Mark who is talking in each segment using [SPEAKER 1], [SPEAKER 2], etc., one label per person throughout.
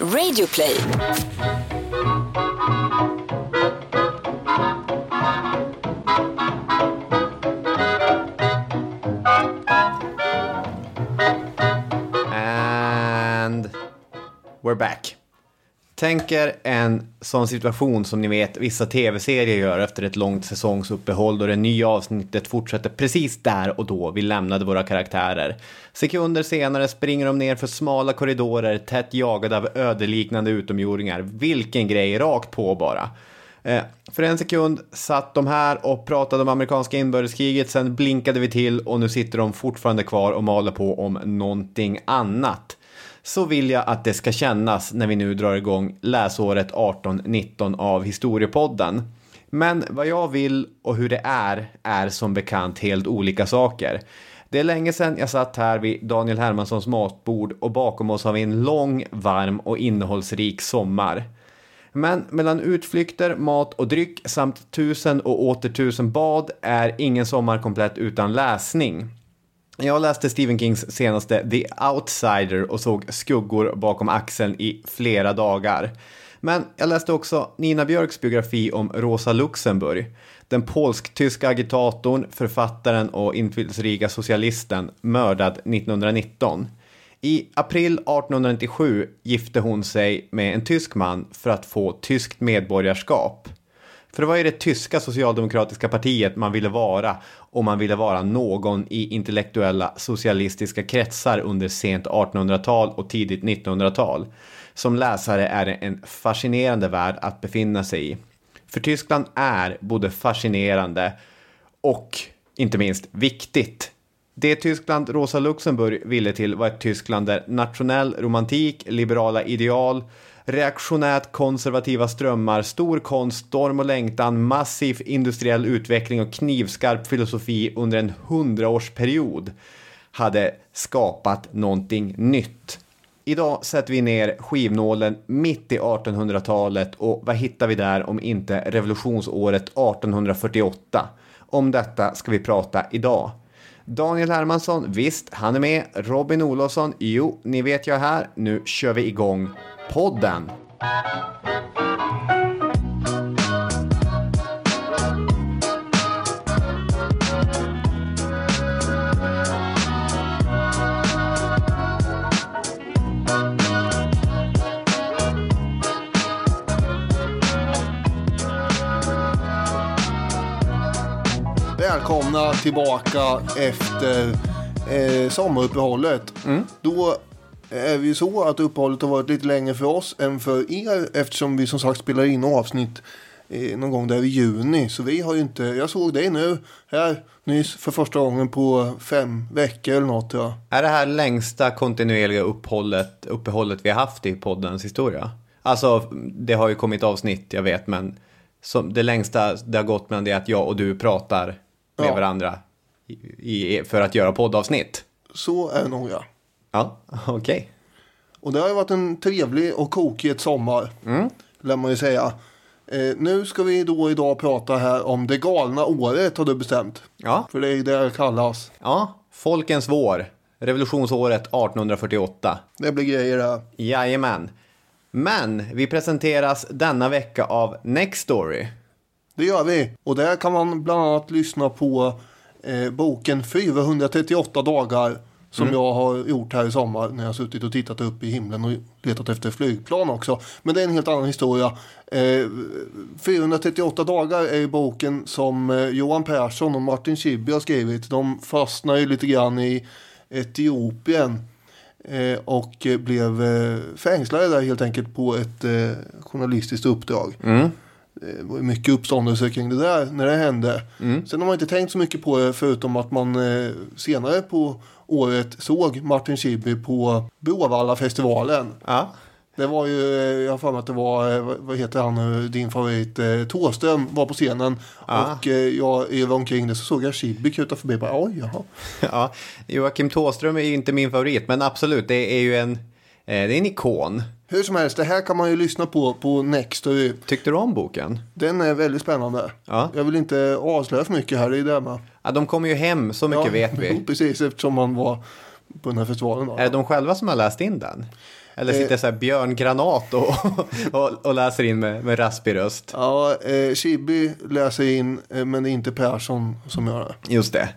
[SPEAKER 1] Radio play.
[SPEAKER 2] And we're back. Tänk er en sån situation som ni vet vissa tv-serier gör efter ett långt säsongsuppehåll då det nya avsnittet fortsätter precis där och då vi lämnade våra karaktärer. Sekunder senare springer de ner för smala korridorer tätt jagade av ödeliknande utomjordingar. Vilken grej, rakt på bara. Eh, för en sekund satt de här och pratade om amerikanska inbördeskriget, sen blinkade vi till och nu sitter de fortfarande kvar och maler på om någonting annat. Så vill jag att det ska kännas när vi nu drar igång läsåret 18-19 av Historiepodden. Men vad jag vill och hur det är, är som bekant helt olika saker. Det är länge sedan jag satt här vid Daniel Hermanssons matbord och bakom oss har vi en lång, varm och innehållsrik sommar. Men mellan utflykter, mat och dryck samt tusen och åter tusen bad är ingen sommar komplett utan läsning. Jag läste Stephen Kings senaste The Outsider och såg skuggor bakom axeln i flera dagar. Men jag läste också Nina Björks biografi om Rosa Luxemburg. Den polsk-tyska agitatorn, författaren och inflytelserika socialisten mördad 1919. I april 1897 gifte hon sig med en tysk man för att få tyskt medborgarskap. För det var ju det tyska socialdemokratiska partiet man ville vara och man ville vara någon i intellektuella socialistiska kretsar under sent 1800-tal och tidigt 1900-tal. Som läsare är det en fascinerande värld att befinna sig i. För Tyskland är både fascinerande och inte minst viktigt. Det Tyskland Rosa Luxemburg ville till var ett Tyskland där nationell romantik, liberala ideal, reaktionärt konservativa strömmar, stor konst, storm och längtan, massiv industriell utveckling och knivskarp filosofi under en hundraårsperiod hade skapat någonting nytt. Idag sätter vi ner skivnålen mitt i 1800-talet och vad hittar vi där om inte revolutionsåret 1848? Om detta ska vi prata idag. Daniel Hermansson, visst, han är med. Robin Olofsson, jo, ni vet jag är här. Nu kör vi igång podden.
[SPEAKER 3] Välkomna tillbaka efter eh, sommaruppehållet. Då är det ju så att uppehållet har varit lite längre för oss än för er eftersom vi som sagt spelar in avsnitt eh, någon gång där i juni. Så vi har ju inte, jag såg dig nu här nyss för första gången på fem veckor eller något. Ja.
[SPEAKER 2] Är det här längsta kontinuerliga uppehållet, uppehållet vi har haft i poddens historia? Alltså, det har ju kommit avsnitt, jag vet, men som det längsta det har gått mellan det att jag och du pratar med
[SPEAKER 3] Ja.
[SPEAKER 2] varandra i, i, för att göra poddavsnitt.
[SPEAKER 3] Så är det nog ja.
[SPEAKER 2] Ja, okej.
[SPEAKER 3] Och det har ju varit en trevlig och kokig sommar. Mm. Lär man ju säga. Eh, nu ska vi då idag prata här om det galna året har du bestämt.
[SPEAKER 2] Ja.
[SPEAKER 3] För det är det det kallas.
[SPEAKER 2] Ja, Folkens vår. Revolutionsåret 1848.
[SPEAKER 3] Det blir grejer där.
[SPEAKER 2] Jajamän. Men vi presenteras denna vecka av Next Story.
[SPEAKER 3] Det gör vi. Och där kan man bland annat lyssna på eh, boken 438 dagar. Som jag har gjort här i sommar när jag har suttit och tittat upp i himlen och letat efter flygplan också. Men det är en helt annan historia. Eh, 438 dagar är ju boken som eh, Johan Persson och Martin Schibbye har skrivit. De fastnar ju lite grann i Etiopien. Eh, och eh, blev fängslade där helt enkelt på ett journalistiskt uppdrag. Det var ju mycket uppståndelse kring det där när det hände. Sen har man inte tänkt så mycket på det förutom att man eh, senare på året såg Martin Schibbye på Bråvalla-festivalen.
[SPEAKER 2] Ja.
[SPEAKER 3] Det var ju, eh, jag har för mig att det var, eh, vad- heter han nu, din favorit, eh, Thåström var på scenen. Och eh, jag var omkring det så såg jag Schibbye kuta förbi. Bara, Oj, jaha.
[SPEAKER 2] ja. Joakim Tåström är ju inte min favorit, men absolut, det är ju en, eh, det är en ikon.
[SPEAKER 3] Hur som helst, det här kan man ju lyssna på på Nextory.
[SPEAKER 2] Tyckte du om boken?
[SPEAKER 3] Den är väldigt spännande.
[SPEAKER 2] Ja.
[SPEAKER 3] Jag vill inte avslöja för mycket här, är det med.
[SPEAKER 2] Ja, de kommer ju hem, så mycket vet
[SPEAKER 3] Jo,
[SPEAKER 2] vi.
[SPEAKER 3] precis, eftersom man var på den här festivalen. Då.
[SPEAKER 2] Är det de själva som har läst in den? Eller sitter så här Björn Granat och, och, och läser in med, med raspig röst?
[SPEAKER 3] Ja, eh, Chibi läser in, eh, men det är inte Persson som gör det.
[SPEAKER 2] Just det.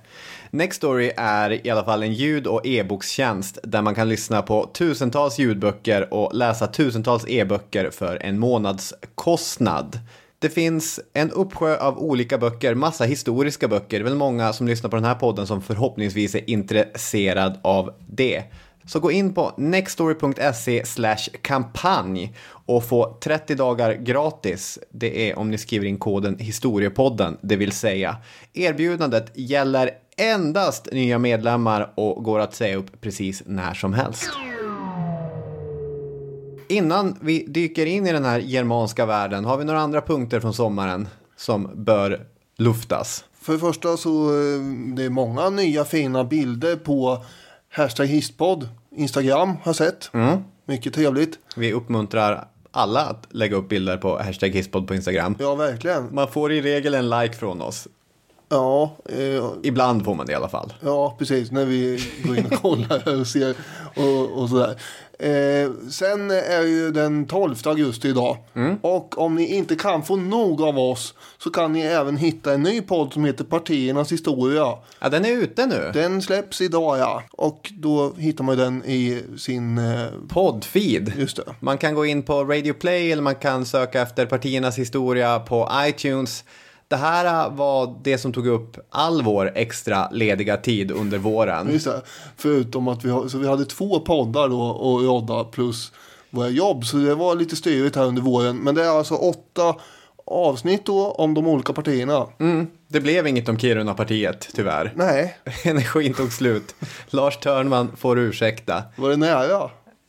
[SPEAKER 2] Nextory är i alla fall en ljud och e-bokstjänst där man kan lyssna på tusentals ljudböcker och läsa tusentals e-böcker för en månadskostnad. Det finns en uppsjö av olika böcker, massa historiska böcker. Det är väl många som lyssnar på den här podden som förhoppningsvis är intresserad av det. Så gå in på nextstory.se kampanj och få 30 dagar gratis. Det är om ni skriver in koden historiepodden, det vill säga. Erbjudandet gäller endast nya medlemmar och går att säga upp precis när som helst. Innan vi dyker in i den här germanska världen, har vi några andra punkter från sommaren som bör luftas?
[SPEAKER 3] För det första så eh, det är många nya fina bilder på hashtag histpodd. Instagram har jag sett. Mycket trevligt.
[SPEAKER 2] Vi uppmuntrar alla att lägga upp bilder på hashtag hisspod på Instagram.
[SPEAKER 3] Ja, verkligen.
[SPEAKER 2] Man får i regel en like från oss.
[SPEAKER 3] Ja, eh,
[SPEAKER 2] Ibland får man det i alla fall.
[SPEAKER 3] ja, precis. När vi går in och kollar och ser och, och sådär. Eh, sen är ju den 12 augusti idag. Och om ni inte kan få nog av oss så kan ni även hitta en ny podd som heter Partiernas historia.
[SPEAKER 2] Ja, den är ute nu.
[SPEAKER 3] Den släpps idag ja. Och då hittar man den i sin... Eh,
[SPEAKER 2] Poddfeed.
[SPEAKER 3] just det.
[SPEAKER 2] Man kan gå in på Radio Play eller man kan söka efter partiernas historia på iTunes. Det här var det som tog upp all vår extra lediga tid under våren.
[SPEAKER 3] Just det. Förutom att vi, så vi hade två poddar då och rodda plus våra jobb. Så det var lite styrigt här under våren. Men det är alltså åtta avsnitt då om de olika partierna.
[SPEAKER 2] Mm, det blev inget om Kiruna-partiet, tyvärr.
[SPEAKER 3] Nej,
[SPEAKER 2] Energin tog slut. Lars Törnman får ursäkta.
[SPEAKER 3] var det nära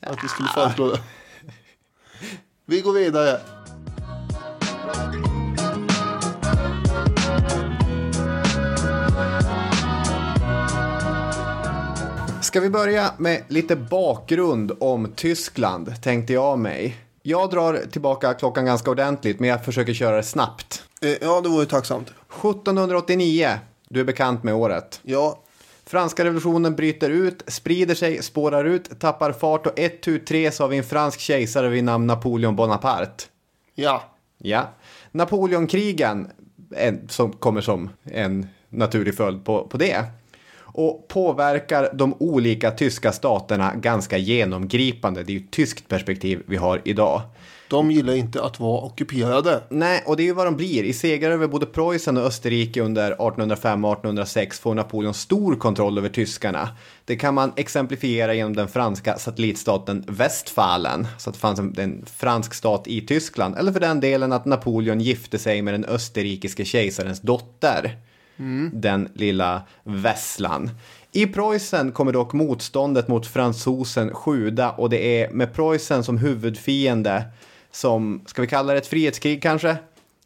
[SPEAKER 3] att vi skulle föreslå det? Vi går vidare.
[SPEAKER 2] Ska vi börja med lite bakgrund om Tyskland, tänkte jag mig. Jag drar tillbaka klockan ganska ordentligt, men jag försöker köra det snabbt.
[SPEAKER 3] Eh, Ja, det ju tacksamt.
[SPEAKER 2] 1789, du är bekant med året.
[SPEAKER 3] Ja,
[SPEAKER 2] Franska revolutionen bryter ut, sprider sig, spårar ut, tappar fart och ett, tu, tre så har vi en fransk kejsare vid namn Napoleon Bonaparte.
[SPEAKER 3] ja.
[SPEAKER 2] Ja. Napoleonkrigen, en, som kommer som en naturlig följd på, på det. Och påverkar de olika tyska staterna ganska genomgripande. Det är ju ett tyskt perspektiv vi har idag.
[SPEAKER 3] De gillar inte att vara ockuperade.
[SPEAKER 2] Nej, och det är ju vad de blir. I segrar över både Preussen och Österrike under 1805 och 1806 får Napoleon stor kontroll över tyskarna. Det kan man exemplifiera genom den franska satellitstaten Westfalen, så att det fanns en, en fransk stat i Tyskland, eller för den delen att Napoleon gifte sig med den österrikiske kejsarens dotter, den lilla Vesslan. I Preussen kommer dock motståndet mot fransosen sjuda och det är med Preussen som huvudfiende som, ska vi kalla det ett frihetskrig kanske,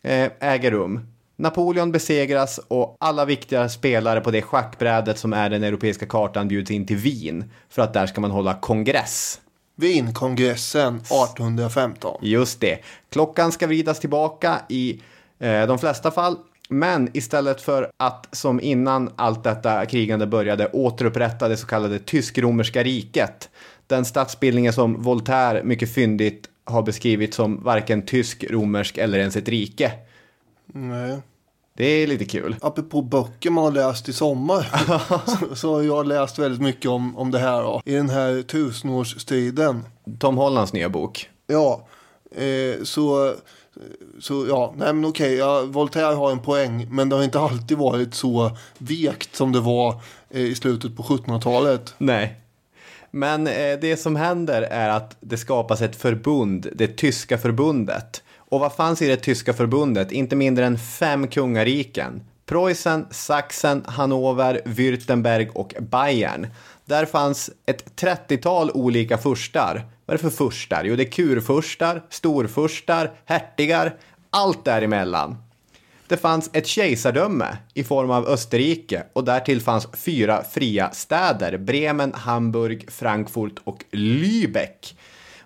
[SPEAKER 2] eh, äger rum. Napoleon besegras och alla viktiga spelare på det schackbrädet som är den europeiska kartan bjuds in till Wien för att där ska man hålla kongress.
[SPEAKER 3] Wienkongressen 1815.
[SPEAKER 2] Just det. Klockan ska vridas tillbaka i eh, de flesta fall. Men istället för att som innan allt detta krigande började återupprätta det så kallade tysk-romerska riket. Den statsbildningen som Voltaire mycket fyndigt har beskrivit som varken tysk, romersk eller ens ett rike.
[SPEAKER 3] Nej.
[SPEAKER 2] Det är lite kul.
[SPEAKER 3] Apropå böcker man har läst i sommar så, så har jag läst väldigt mycket om, om det här då. I den här tusenårsstriden.
[SPEAKER 2] Tom Hollands nya bok.
[SPEAKER 3] Ja, eh, så, så ja, nej men okej, ja, Voltaire har en poäng. Men det har inte alltid varit så vekt som det var eh, i slutet på 1700-talet.
[SPEAKER 2] Nej. Men eh, det som händer är att det skapas ett förbund, det tyska förbundet. Och vad fanns i det tyska förbundet? Inte mindre än fem kungariken. Preussen, Sachsen, Hannover, Württemberg och Bayern. Där fanns ett 30-tal olika furstar. Vad är det för furstar? Jo, det är kurfurstar, storfurstar, hertigar, allt däremellan. Det fanns ett kejsardöme i form av Österrike och därtill fanns fyra fria städer, Bremen, Hamburg, Frankfurt och Lübeck.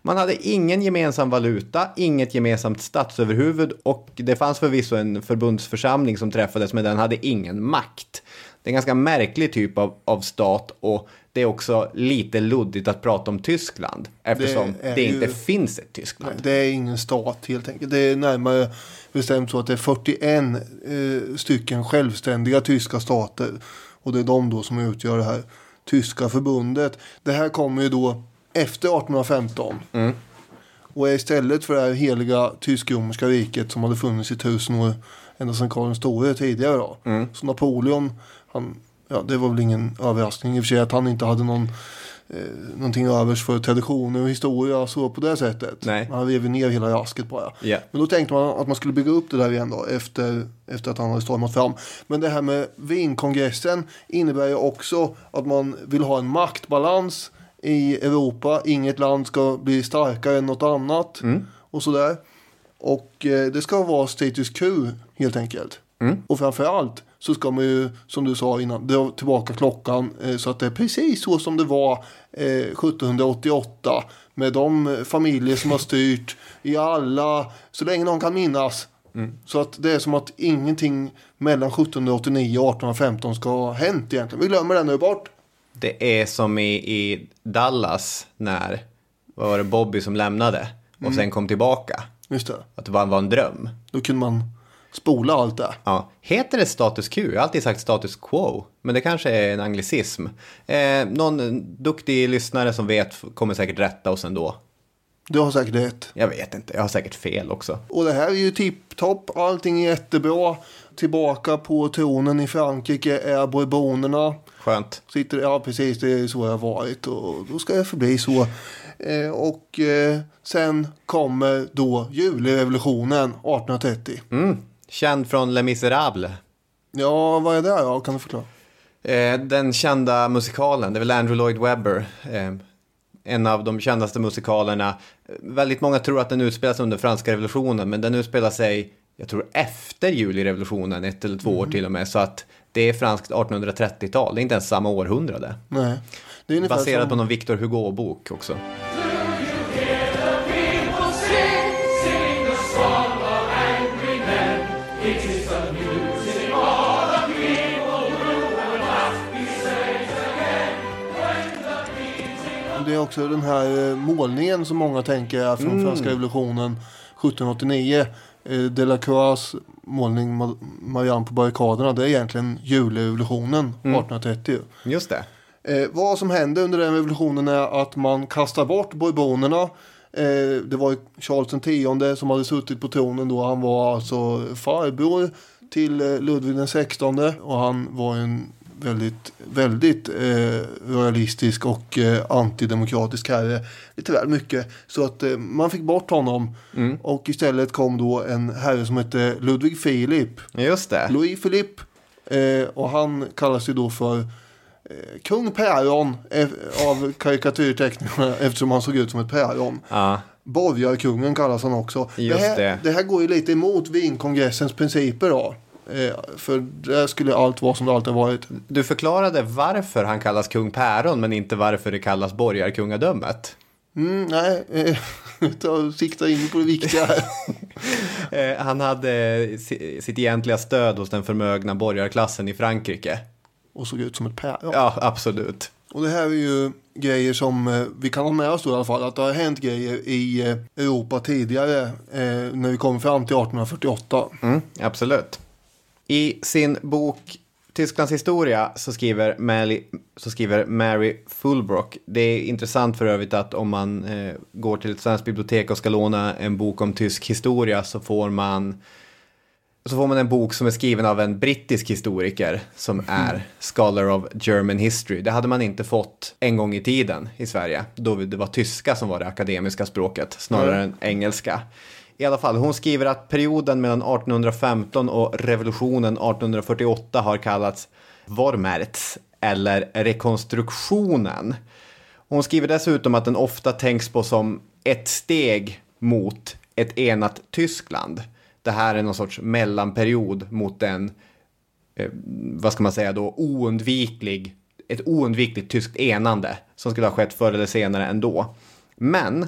[SPEAKER 2] Man hade ingen gemensam valuta, inget gemensamt statsöverhuvud och det fanns förvisso en förbundsförsamling som träffades men den hade ingen makt. Det är en ganska märklig typ av, av stat och det är också lite luddigt att prata om Tyskland eftersom
[SPEAKER 3] Det
[SPEAKER 2] det,
[SPEAKER 3] ju-
[SPEAKER 2] inte finns ett Tyskland.
[SPEAKER 3] Det är ingen stat helt enkelt. Det är närmare bestämt så att det är 41 eh, stycken självständiga tyska stater. Och det är de då som utgör det här tyska förbundet. Det här kommer ju då efter 1815. Och är istället för det här heliga tysk-romerska riket som hade funnits i tusen år ända sedan Karl den store tidigare då. Så Napoleon, han, ja, det var väl ingen överraskning i och för sig att han inte hade någon eh, någonting övers för traditioner och historia så på det sättet.
[SPEAKER 2] Nej.
[SPEAKER 3] Han rev ju ner hela rasket bara.
[SPEAKER 2] Ja.
[SPEAKER 3] Men då tänkte man att man skulle bygga upp det där igen då efter, efter att han hade stormat fram. Men det här med Wienkongressen innebär ju också att man vill ha en maktbalans i Europa. Inget land ska bli starkare än något annat och sådär. Och eh, det ska vara status quo helt enkelt. Och framförallt så ska man ju, som du sa innan, dra tillbaka klockan eh, så att det är precis så som det var eh, 1788. Med de eh, familjer som har styrt i alla, så länge någon kan minnas. Så att det är som att ingenting mellan 1789 och 1815 ska ha hänt egentligen. Vi glömmer det nu bort.
[SPEAKER 2] Det är som i, i Dallas när, vad var det, Bobby som lämnade och sen kom tillbaka.
[SPEAKER 3] Just det.
[SPEAKER 2] Att det bara var en dröm.
[SPEAKER 3] Då kunde man spola allt det.
[SPEAKER 2] Ja. Heter det status quo? Jag har alltid sagt status quo. Men det kanske är en anglicism. Eh, någon duktig lyssnare som vet kommer säkert rätta oss ändå.
[SPEAKER 3] Du har säkert rätt.
[SPEAKER 2] Jag vet inte, jag har säkert fel också.
[SPEAKER 3] Och det här är ju tipptopp. Allting är jättebra. Tillbaka på tronen i Frankrike är bourbonerna.
[SPEAKER 2] Skönt.
[SPEAKER 3] Sitter, ja, precis. Det är så jag har varit. Och då ska det förbli så. Eh, och eh, sen kommer då julirevolutionen 1830.
[SPEAKER 2] Mm. Känd från Les Misérables.
[SPEAKER 3] Ja, vad är det då? Kan du förklara?
[SPEAKER 2] Eh, den kända musikalen, det är väl Andrew Lloyd Webber. Eh, en av de kändaste musikalerna. Väldigt många tror att den utspelar sig under franska revolutionen, men den utspelar sig, jag tror efter julirevolutionen, ett eller två år till och med. Så att det är franskt 1830-tal, det är inte ens samma århundrade.
[SPEAKER 3] Nej. Det är
[SPEAKER 2] Baserat
[SPEAKER 3] som...
[SPEAKER 2] på någon Victor Hugo-bok också.
[SPEAKER 3] Är också den här eh, målningen som många tänker är från franska revolutionen 1789. Eh, Delacroix målning Ma- Marianne på barrikaderna. Det är egentligen julrevolutionen 1830.
[SPEAKER 2] Just det.
[SPEAKER 3] Eh, vad som hände under den revolutionen är att man kastar bort bourbonerna. Eh, det var ju Charles X som hade suttit på tronen då. Han var alltså farbror till eh, Ludvig XVI. Och han var en väldigt, väldigt eh, royalistisk och eh, antidemokratisk herre. Lite väl mycket. Så att eh, man fick bort honom. Och istället kom då en herre som hette Ludvig Filip.
[SPEAKER 2] Just det.
[SPEAKER 3] Louis Philippe. Eh, och han kallas ju då för eh, kung Päron eh, av karikatyrteckningarna eftersom han såg ut som ett päron.
[SPEAKER 2] Ja.
[SPEAKER 3] Borgarkungen kallas han också.
[SPEAKER 2] Just
[SPEAKER 3] det, här,
[SPEAKER 2] det.
[SPEAKER 3] det här går ju lite emot Wienkongressens principer då. Eh, för där skulle allt vara som det alltid varit.
[SPEAKER 2] Du förklarade varför han kallas kung Päron men inte varför det kallas borgarkungadömet.
[SPEAKER 3] Mm, nej, eh, ta, sikta in på det viktiga här.
[SPEAKER 2] Eh, han hade si- sitt egentliga stöd hos den förmögna borgarklassen i Frankrike.
[SPEAKER 3] Och såg ut som ett päron.
[SPEAKER 2] Ja, absolut.
[SPEAKER 3] Och det här är ju grejer som eh, vi kan ha med oss då i alla fall. Att det har hänt grejer i eh, Europa tidigare. Eh, när vi kom fram till 1848.
[SPEAKER 2] Mm, absolut. I sin bok Tysklands historia så skriver, Mary, så skriver Mary Fulbrock. Det är intressant för övrigt att om man eh, går till ett svenskt bibliotek och ska låna en bok om tysk historia så får man så får man en bok som är skriven av en brittisk historiker som är Scholar of German History. Det hade man inte fått en gång i tiden i Sverige, då det var tyska som var det akademiska språket, snarare än engelska. I alla fall, hon skriver att perioden mellan 1815 och revolutionen 1848 har kallats Vormärz eller rekonstruktionen. Hon skriver dessutom att den ofta tänks på som ett steg mot ett enat Tyskland. Det här är någon sorts mellanperiod mot en, eh, vad ska man säga då, oundviklig, ett oundvikligt tyskt enande som skulle ha skett förr eller senare ändå. Men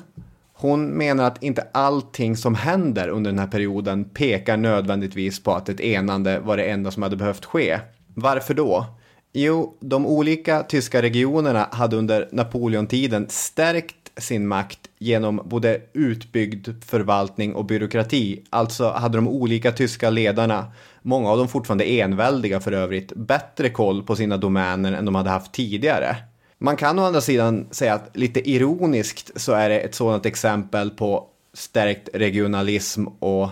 [SPEAKER 2] hon menar att inte allting som händer under den här perioden pekar nödvändigtvis på att ett enande var det enda som hade behövt ske. Varför då? Jo, de olika tyska regionerna hade under Napoleontiden stärkt sin makt genom både utbyggd förvaltning och byråkrati. Alltså hade de olika tyska ledarna, många av dem fortfarande enväldiga för övrigt, bättre koll på sina domäner än de hade haft tidigare. Man kan å andra sidan säga att lite ironiskt så är det ett sådant exempel på stärkt regionalism och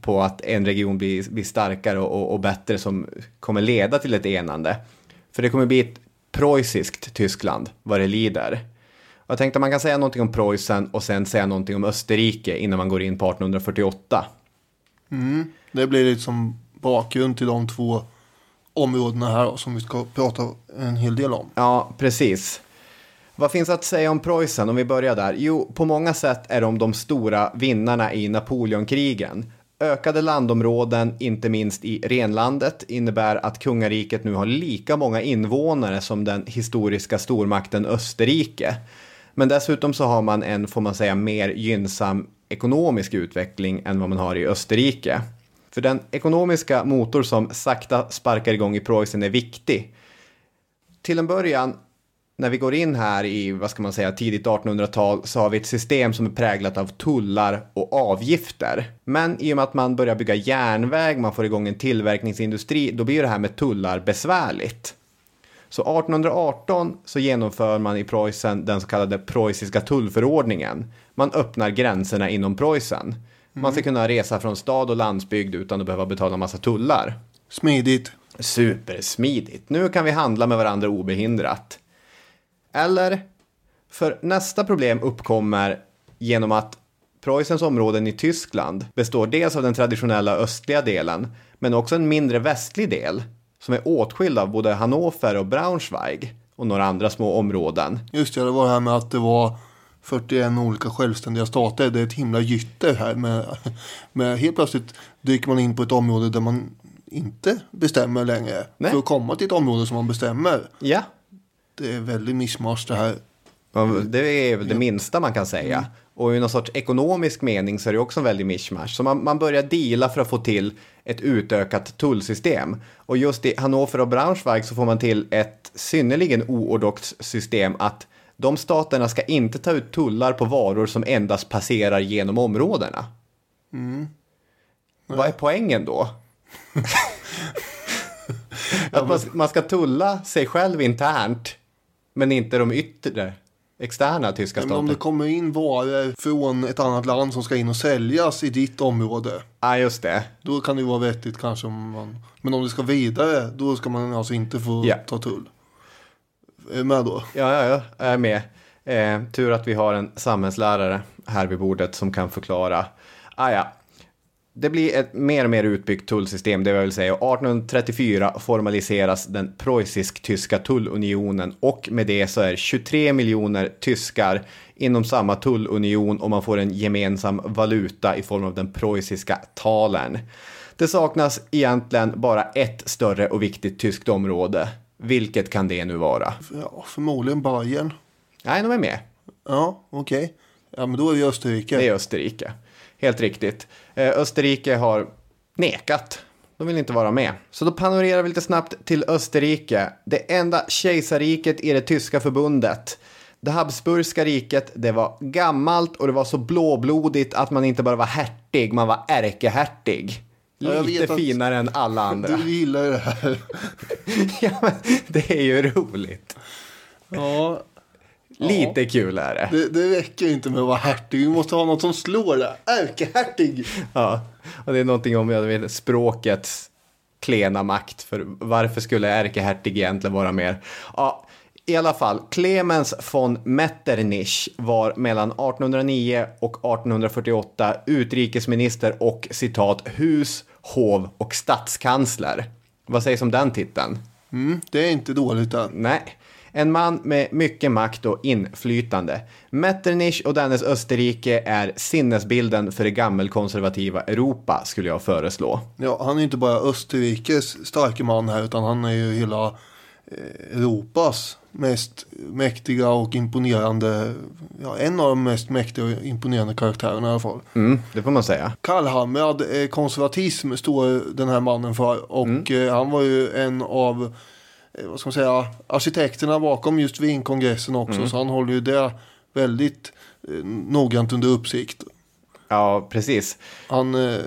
[SPEAKER 2] på att en region blir, blir starkare och, och bättre som kommer leda till ett enande. För det kommer bli ett preussiskt Tyskland vad det lider. Och jag tänkte att man kan säga någonting om Preussen och sen säga någonting om Österrike innan man går in på 1848. Mm.
[SPEAKER 3] Det blir lite som bakgrund till de två områdena här som vi ska prata en hel del om.
[SPEAKER 2] Ja, precis. Vad finns att säga om Preussen om vi börjar där? Jo, på många sätt är de de stora vinnarna i Napoleonkrigen. Ökade landområden, inte minst i renlandet, innebär att kungariket nu har lika många invånare som den historiska stormakten Österrike. Men dessutom så har man en, får man säga, mer gynnsam ekonomisk utveckling än vad man har i Österrike. För den ekonomiska motor som sakta sparkar igång i Preussen är viktig. Till en början, när vi går in här i, vad ska man säga, tidigt 1800-tal så har vi ett system som är präglat av tullar och avgifter. Men i och med att man börjar bygga järnväg, man får igång en tillverkningsindustri, då blir det här med tullar besvärligt. Så 1818 så genomför man i Preussen den så kallade preussiska tullförordningen. Man öppnar gränserna inom Preussen. Man ska kunna resa från stad och landsbygd utan att behöva betala massa tullar.
[SPEAKER 3] Smidigt.
[SPEAKER 2] Supersmidigt. Nu kan vi handla med varandra obehindrat. Eller, för nästa problem uppkommer genom att Preussens områden i Tyskland består dels av den traditionella östliga delen, men också en mindre västlig del som är åtskild av både Hannover och Braunschweig och några andra små områden.
[SPEAKER 3] Just det, det var det här med att det var 41 olika självständiga stater. Det är ett himla gytter här. Med, med helt plötsligt dyker man in på ett område där man inte bestämmer längre.
[SPEAKER 2] Nej.
[SPEAKER 3] För att komma till ett område som man bestämmer.
[SPEAKER 2] Ja,
[SPEAKER 3] Det är väldigt mischmasch det här.
[SPEAKER 2] det är väl det minsta man kan säga. Och i någon sorts ekonomisk mening så är det också en väldig mischmasch. Så man, man börjar deala för att få till ett utökat tullsystem. Och just i Hannover och Braunschweig så får man till ett synnerligen oortodoxt system att de staterna ska inte ta ut tullar på varor som endast passerar genom områdena. Vad är poängen då? att man, man ska tulla sig själv internt, men inte de yttre, externa tyska
[SPEAKER 3] Men om
[SPEAKER 2] staterna.
[SPEAKER 3] det kommer in varor från ett annat land som ska in och säljas i ditt område.
[SPEAKER 2] Ja, just det.
[SPEAKER 3] Då kan det ju vara vettigt kanske om man... Men om det ska vidare, då ska man alltså inte få
[SPEAKER 2] Ja.
[SPEAKER 3] ta tull. Med då?
[SPEAKER 2] Ja, ja, ja, jag är med. Eh, tur att vi har en samhällslärare här vid bordet som kan förklara. Ah, ja. Det blir ett mer och mer utbyggt tullsystem, det vill jag säga. 1834 formaliseras den preussisk-tyska tullunionen och med det så är 23 miljoner tyskar inom samma tullunion och man får en gemensam valuta i form av den preussiska talern. Det saknas egentligen bara ett större och viktigt tyskt område. Vilket kan det nu vara?
[SPEAKER 3] Ja, förmodligen Bayern.
[SPEAKER 2] Nej, de är med.
[SPEAKER 3] Ja, okej. Ja, men då är det Österrike.
[SPEAKER 2] Det är Österrike. Helt riktigt. Eh, Österrike har nekat. De vill inte vara med. Så då panorerar vi lite snabbt till Österrike. Det enda kejsarriket i det tyska förbundet. Det Habsburgska riket, det var gammalt och det var så blåblodigt att man inte bara var hertig, man var ärkehertig.
[SPEAKER 3] Ja, jag
[SPEAKER 2] Lite
[SPEAKER 3] vet att-
[SPEAKER 2] finare än alla andra.
[SPEAKER 3] Du gillar ju det här.
[SPEAKER 2] ja, men det är ju roligt.
[SPEAKER 3] Ja,
[SPEAKER 2] Lite kul är det.
[SPEAKER 3] det, det räcker inte med att vara hertig. Vi måste ha något som slår det. Ärkehertig.
[SPEAKER 2] Ja, och det är någonting om jag vet, språkets klena makt. För varför skulle ärkehertig egentligen vara mer? Ja, i alla fall, Clemens von Metternich var mellan 1809 och 1848 utrikesminister och citat hus, hov och statskansler. Vad sägs om den titeln?
[SPEAKER 3] Mm, det är inte dåligt än.
[SPEAKER 2] Nej, en man med mycket makt och inflytande. Metternich och dennes Österrike är sinnesbilden för det gammelkonservativa Europa, skulle jag föreslå.
[SPEAKER 3] Ja, han är inte bara Österrikes starke man här utan han är ju hela Europas mest mäktiga och imponerande, ja, en av de mest mäktiga och imponerande karaktärerna i alla fall.
[SPEAKER 2] Mm, det får man säga.
[SPEAKER 3] Kallhamrad eh, konservatism står den här mannen för och eh, han var ju en av eh, vad ska man säga, arkitekterna bakom just Wienkongressen också så han håller ju det väldigt noggrant under uppsikt.
[SPEAKER 2] Ja, precis.
[SPEAKER 3] Han, eh,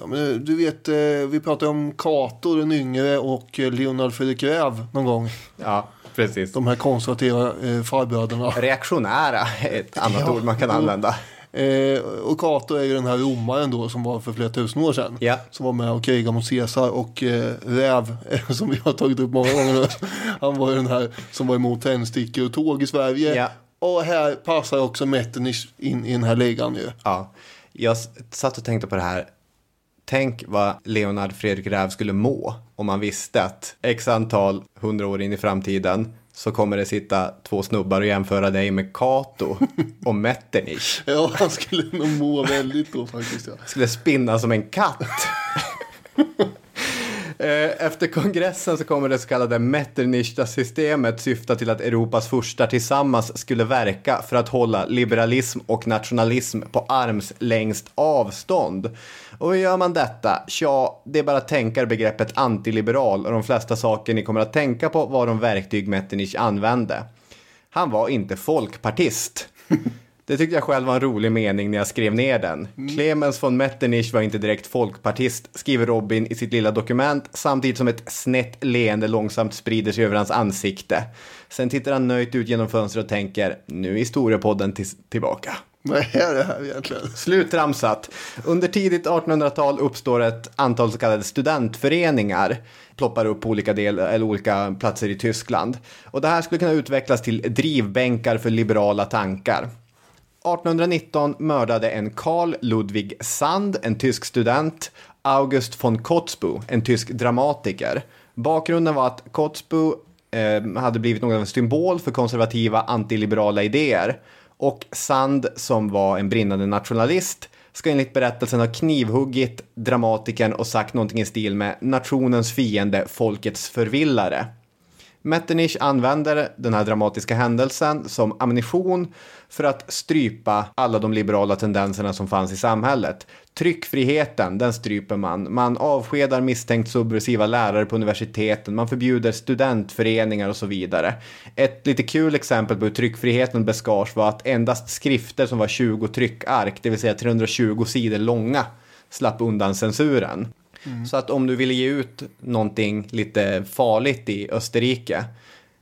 [SPEAKER 3] ja, men du vet, eh, vi pratade om Cato den yngre och eh, Leonard Fredrik Räv någon gång.
[SPEAKER 2] Ja, precis.
[SPEAKER 3] De här konservativa eh, farbröderna.
[SPEAKER 2] Reaktionära är ett annat
[SPEAKER 3] Ja,
[SPEAKER 2] ord man kan använda.
[SPEAKER 3] Eh, och Cato är ju den här romaren då som var för flera tusen år sedan.
[SPEAKER 2] Ja.
[SPEAKER 3] Som var med och krigade mot Caesar och eh, Räv, eh, som vi har tagit upp många gånger nu. Han var ju den här som var emot tändstickor och tåg i Sverige.
[SPEAKER 2] Ja.
[SPEAKER 3] Och här passar också Metternich in i den här ligan ju.
[SPEAKER 2] Ja, jag satt och tänkte på det här. Tänk vad Leonard Fredrik Räv skulle må om han visste att x antal hundra år in i framtiden så kommer det sitta två snubbar och jämföra dig med Cato och Metternich.
[SPEAKER 3] Ja, han skulle nog må väldigt då faktiskt. Ja.
[SPEAKER 2] Skulle spinna som en katt. Eh, efter kongressen så kommer det så kallade Metternich-systemet syfta till att Europas furstar tillsammans skulle verka för att hålla liberalism och nationalism på armslängst avstånd. Och hur gör man detta? Tja, det är bara att tänka begreppet antiliberal och de flesta saker ni kommer att tänka på var de verktyg Metternich använde. Han var inte folkpartist. Det tyckte jag själv var en rolig mening när jag skrev ner den. Clemens von Metternich var inte direkt folkpartist, skriver Robin i sitt lilla dokument, samtidigt som ett snett leende långsamt sprider sig över hans ansikte. Sen tittar han nöjt ut genom fönstret och tänker, nu är historiepodden till- tillbaka.
[SPEAKER 3] Vad är det här egentligen?
[SPEAKER 2] Slutramsat. Under tidigt 1800-tal uppstår ett antal så kallade studentföreningar. Ploppar upp på olika, del, eller olika platser i Tyskland. Och det här skulle kunna utvecklas till drivbänkar för liberala tankar. 1819 mördade en Karl Ludwig Sand, en tysk student, August von Kotzbu, en tysk dramatiker. Bakgrunden var att Kotzbu eh, hade blivit någon av en symbol för konservativa antiliberala idéer. Och Sand, som var en brinnande nationalist, ska enligt berättelsen ha knivhuggit dramatikern och sagt någonting i stil med nationens fiende, folkets förvillare. Metternich använder den här dramatiska händelsen som ammunition för att strypa alla de liberala tendenserna som fanns i samhället. Tryckfriheten, den stryper man. Man avskedar misstänkt subversiva lärare på universiteten, man förbjuder studentföreningar och så vidare. Ett lite kul exempel på hur tryckfriheten beskars var att endast skrifter som var 20 tryckark, det vill säga 320 sidor långa, slapp undan censuren. Så att om du ville ge ut någonting lite farligt i Österrike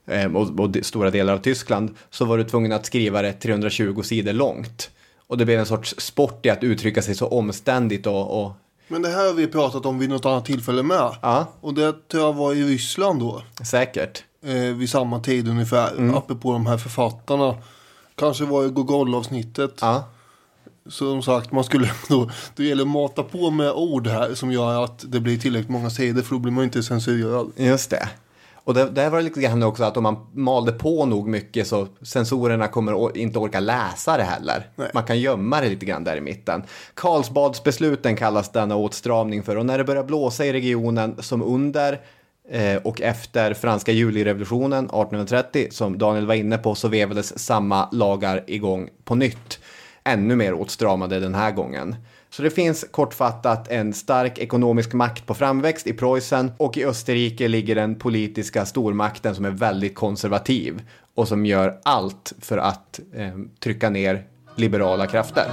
[SPEAKER 2] eh, och, och stora delar av Tyskland så var du tvungen att skriva det 320 sidor långt. Och det blev en sorts sport i att uttrycka sig så omständigt och, och
[SPEAKER 3] Men det här har vi pratat om vid något annat tillfälle med.
[SPEAKER 2] ja,
[SPEAKER 3] Och det tror jag var i Ryssland då.
[SPEAKER 2] säkert.
[SPEAKER 3] Eh, vid samma tid ungefär.
[SPEAKER 2] Mm.
[SPEAKER 3] Apropå de här författarna. Kanske var i Gogol-avsnittet.
[SPEAKER 2] Ja,
[SPEAKER 3] som sagt, man skulle då, det gäller att mata på med ord här som gör att det blir tillräckligt många sidor för då blir man inte censurerad.
[SPEAKER 2] just det. Och det, där var det lite grann också att om man malde på nog mycket så sensorerna kommer inte orka läsa det heller.
[SPEAKER 3] Nej.
[SPEAKER 2] Man kan gömma det lite grann där i mitten. Karlsbadsbesluten kallas denna åtstramning för och när det börjar blåsa i regionen som under eh, och efter franska julirevolutionen 1830 som Daniel var inne på så vevades samma lagar igång på nytt. Ännu mer åtstramade den här gången. Så det finns kortfattat en stark ekonomisk makt på framväxt i Preussen och i Österrike ligger den politiska stormakten som är väldigt konservativ och som gör allt för att eh, trycka ner liberala krafter.